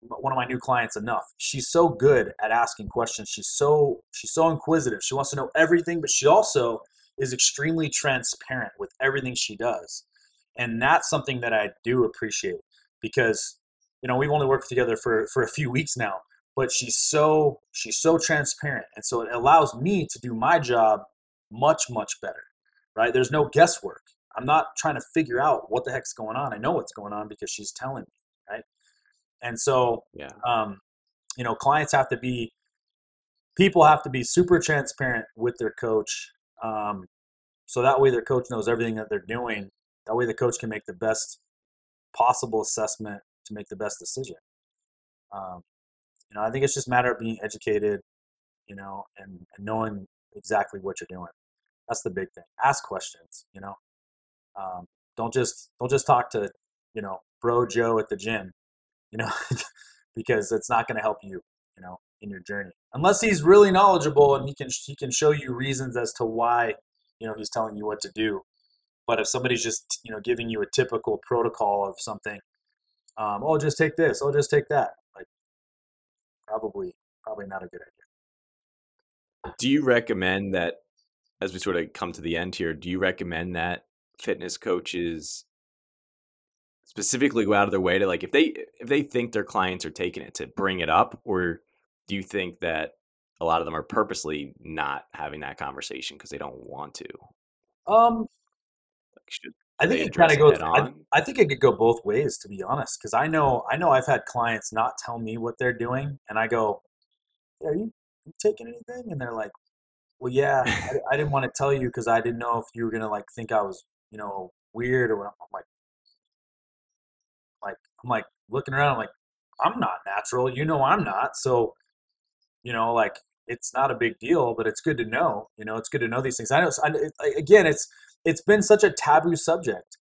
one of my new clients enough. She's so good at asking questions. She's so she's so inquisitive. She wants to know everything, but she also is extremely transparent with everything she does. And that's something that I do appreciate because you know, we've only worked together for for a few weeks now, but she's so she's so transparent and so it allows me to do my job much much better. Right? There's no guesswork. I'm not trying to figure out what the heck's going on. I know what's going on because she's telling me, right? And so Yeah. um, you know, clients have to be, people have to be super transparent with their coach. Um, so that way their coach knows everything that they're doing. That way the coach can make the best possible assessment to make the best decision. Um, you know, I think it's just a matter of being educated, you know, and, and knowing exactly what you're doing. That's the big thing. Ask questions, you know. Um, don't just don't just talk to, you know, bro Joe at the gym, you know, because it's not going to help you, you know, in your journey. Unless he's really knowledgeable and he can he can show you reasons as to why, you know, he's telling you what to do. But if somebody's just, you know, giving you a typical protocol of something, um, oh, just take this, oh, just take that, like probably probably not a good idea. Do you recommend that as we sort of come to the end here, do you recommend that fitness coaches specifically go out of their way to like if they if they think their clients are taking it to bring it up or do you think that a lot of them are purposely not having that conversation because they don't want to? Um, should I think it kind of goes. I. I think it could go both ways, to be honest. Because I know, I know, I've had clients not tell me what they're doing, and I go, "Are you, you taking anything?" And they're like, "Well, yeah, I, I didn't want to tell you because I didn't know if you were gonna like think I was, you know, weird or what." I'm like, like I'm like looking around. I'm like, I'm not natural. You know, I'm not. So, you know, like it's not a big deal, but it's good to know. You know, it's good to know these things. I know. I, again, it's it's been such a taboo subject,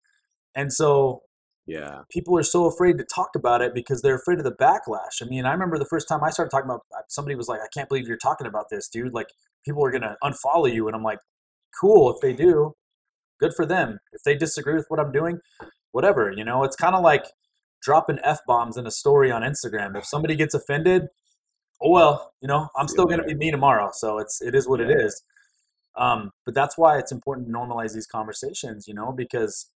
and so yeah. people are so afraid to talk about it because they're afraid of the backlash. I mean, I remember the first time I started talking about uh, somebody was like, "I can't believe you're talking about this, dude." Like people are gonna unfollow you, and I'm like, "Cool, if they do, good for them. If they disagree with what I'm doing, whatever." You know, it's kind of like dropping f bombs in a story on Instagram. If somebody gets offended, oh well, you know, I'm still gonna be me tomorrow. So it's it is what it is. Um, but that's why it's important to normalize these conversations, you know, because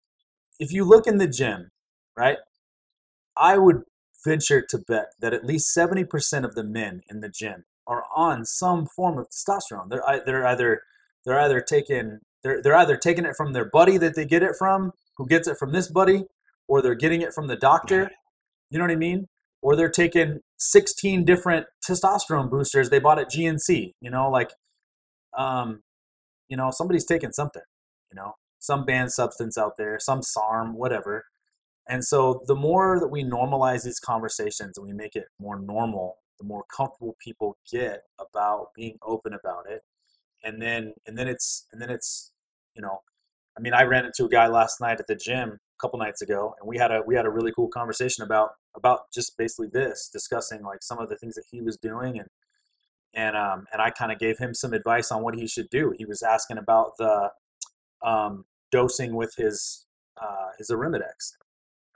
if you look in the gym, right, I would venture to bet that at least 70% of the men in the gym are on some form of testosterone. They're, they're either they're either taking they're they're either taking it from their buddy that they get it from, who gets it from this buddy, or they're getting it from the doctor. You know what I mean? Or they're taking 16 different testosterone boosters they bought at GNC. You know, like, um, you know, somebody's taking something. You know, some banned substance out there, some SARM, whatever. And so the more that we normalize these conversations and we make it more normal, the more comfortable people get about being open about it. And then and then it's and then it's you know, I mean, I ran into a guy last night at the gym a couple nights ago, and we had a we had a really cool conversation about about just basically this, discussing like some of the things that he was doing and and um and I kind of gave him some advice on what he should do. He was asking about the um, dosing with his uh, his Arimidex.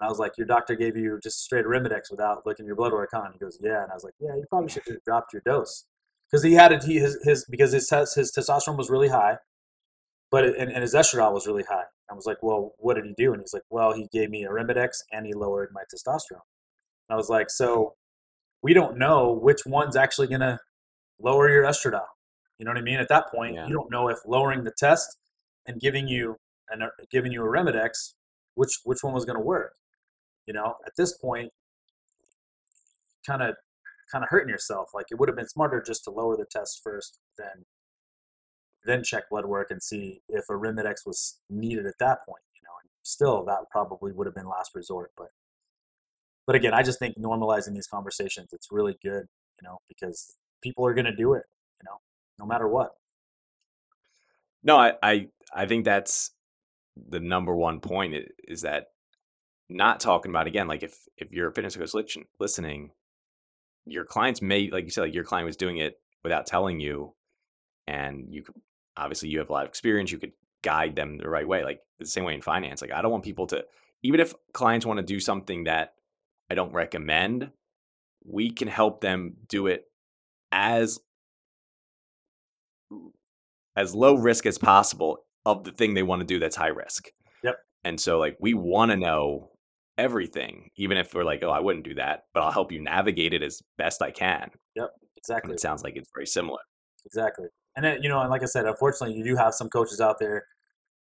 And I was like, your doctor gave you just straight Arimidex without looking your blood work on. He goes, yeah. And I was like, yeah, you probably should have dropped your dose because he had it. He his, his because his his testosterone was really high, but it, and, and his estradiol was really high. I was like, well, what did he do? And he's like, well, he gave me Arimidex and he lowered my testosterone. And I was like, so we don't know which one's actually gonna lower your estradiol. You know what I mean? At that point, yeah. you don't know if lowering the test and giving you and uh, giving you Arimidex, which which one was going to work? You know, at this point, kind of kind of hurting yourself. Like it would have been smarter just to lower the test first, then then check blood work and see if Arimidex was needed at that point. You know, and still that probably would have been last resort. But but again, I just think normalizing these conversations it's really good. You know, because people are going to do it. You know, no matter what. No, I, I I think that's the number one point is that not talking about again like if if you're a fitness coach listening your clients may like you said like your client was doing it without telling you and you could obviously you have a lot of experience you could guide them the right way like the same way in finance like i don't want people to even if clients want to do something that i don't recommend we can help them do it as as low risk as possible of the thing they want to do that's high risk. Yep. And so like we want to know everything, even if we're like, oh, I wouldn't do that, but I'll help you navigate it as best I can. Yep. Exactly. And it sounds like it's very similar. Exactly. And then, you know, and like I said, unfortunately, you do have some coaches out there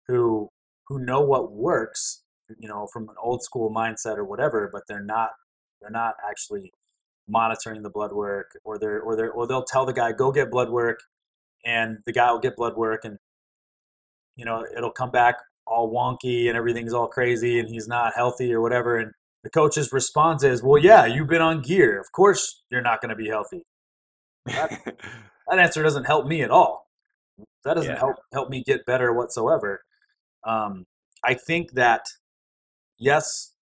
who who know what works, you know, from an old school mindset or whatever, but they're not they're not actually monitoring the blood work or they're or they're or they'll tell the guy go get blood work and the guy will get blood work and you know it'll come back all wonky and everything's all crazy and he's not healthy or whatever and the coach's response is well yeah you've been on gear. Of course you're not going to be healthy. That, that, answer doesn't help me at all. That doesn't yeah. help help me get better whatsoever. Um, i think that yes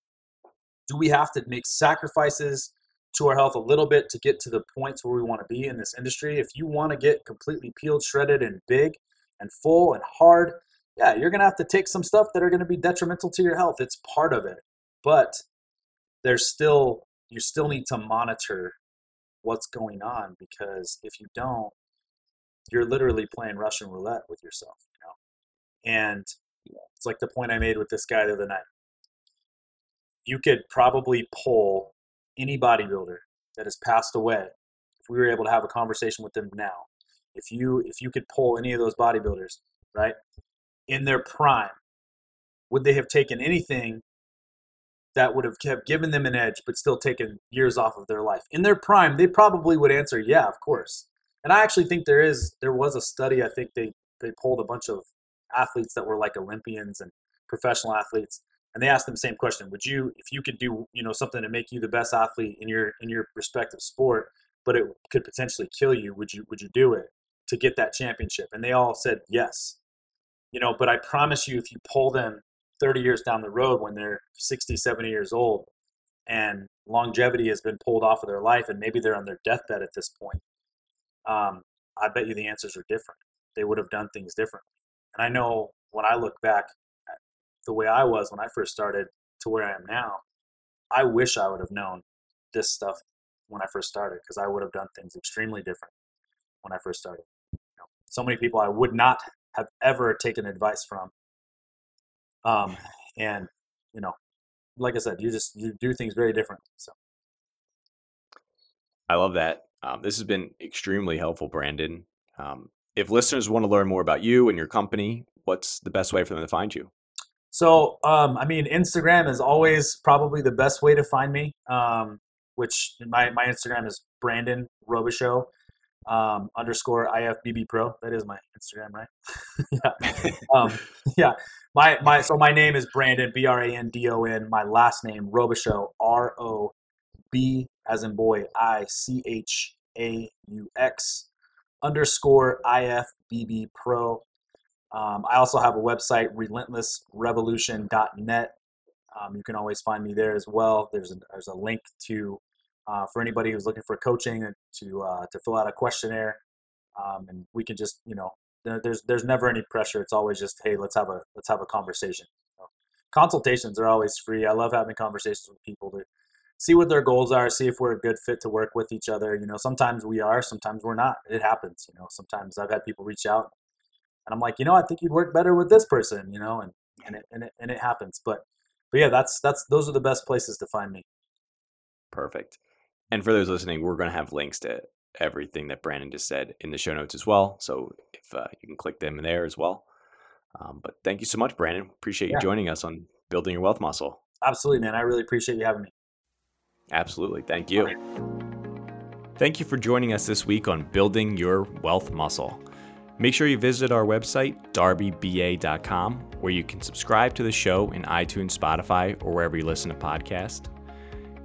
do we have to make sacrifices to our health a little bit to get to the points where we want to be in this industry. If you want to get completely peeled, shredded, and big and full and hard, yeah, you're going to have to take some stuff that are going to be detrimental to your health. It's part of it. But there's still, you still need to monitor what's going on because if you don't, you're literally playing Russian roulette with yourself, you know? And it's like the point I made with this guy the other night. You could probably pull any bodybuilder that has passed away, if we were able to have a conversation with them now, if you if you could pull any of those bodybuilders, right, in their prime, would they have taken anything that would have kept given them an edge but still taken years off of their life? In their prime, they probably would answer, yeah, of course. And I actually think there is there was a study, I think they they pulled a bunch of athletes that were like Olympians and professional athletes and they asked them the same question would you if you could do you know something to make you the best athlete in your in your respective sport but it could potentially kill you would you would you do it to get that championship? And they all said yes. You know but i promise you if you pull them 30 years down the road when they're 60 70 years old and longevity has been pulled off of their life and maybe they're on their deathbed at this point um, i bet you the answers are different. They would have done things differently. And i know when i look back the way I was when I first started to where I am now, I wish I would have known this stuff when I first started because I would have done things extremely different when I first started. You know, so many people I would not have ever taken advice from. Um, and you know, like I said, you just you do things very differently. So I love that. Um, this has been extremely helpful, Brandon. Um, if listeners want to learn more about you and your company, what's the best way for them to find you? So, um, I mean, Instagram is always probably the best way to find me. Um, which my, my Instagram is Brandon Robichaux um, underscore IFBB Pro. That is my Instagram, right? yeah. Um, yeah. My my so my name is Brandon B R A N D O N. My last name Robichaux R O B as in boy I C H A U X underscore IFBB Pro. Um, I also have a website, relentlessrevolution.net. Um, you can always find me there as well. There's a, there's a link to uh, for anybody who's looking for coaching to uh, to fill out a questionnaire, um, and we can just you know there's there's never any pressure. It's always just hey let's have a let's have a conversation. So, consultations are always free. I love having conversations with people to see what their goals are, see if we're a good fit to work with each other. You know, sometimes we are, sometimes we're not. It happens. You know, sometimes I've had people reach out, and I'm like, you know, I think you'd work better with this person. You know, and and it and it, and it happens. But but yeah, that's that's those are the best places to find me. Perfect. And for those listening, we're going to have links to everything that Brandon just said in the show notes as well. So if uh, you can click them there as well. Um, but thank you so much, Brandon. Appreciate yeah. you joining us on building your wealth muscle. Absolutely, man. I really appreciate you having me. Absolutely. Thank you. Thank you for joining us this week on building your wealth muscle. Make sure you visit our website, darbyba.com, where you can subscribe to the show in iTunes, Spotify, or wherever you listen to podcasts.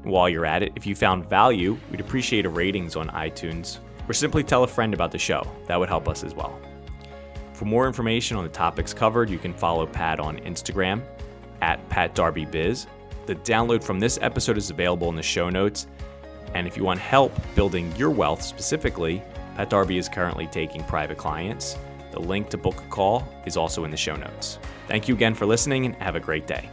While you're at it, if you found value, we'd appreciate a ratings on iTunes or simply tell a friend about the show. That would help us as well. For more information on the topics covered, you can follow Pat on Instagram at PatDarbyBiz. The download from this episode is available in the show notes. And if you want help building your wealth specifically, Pat Darby is currently taking private clients. The link to book a call is also in the show notes. Thank you again for listening and have a great day.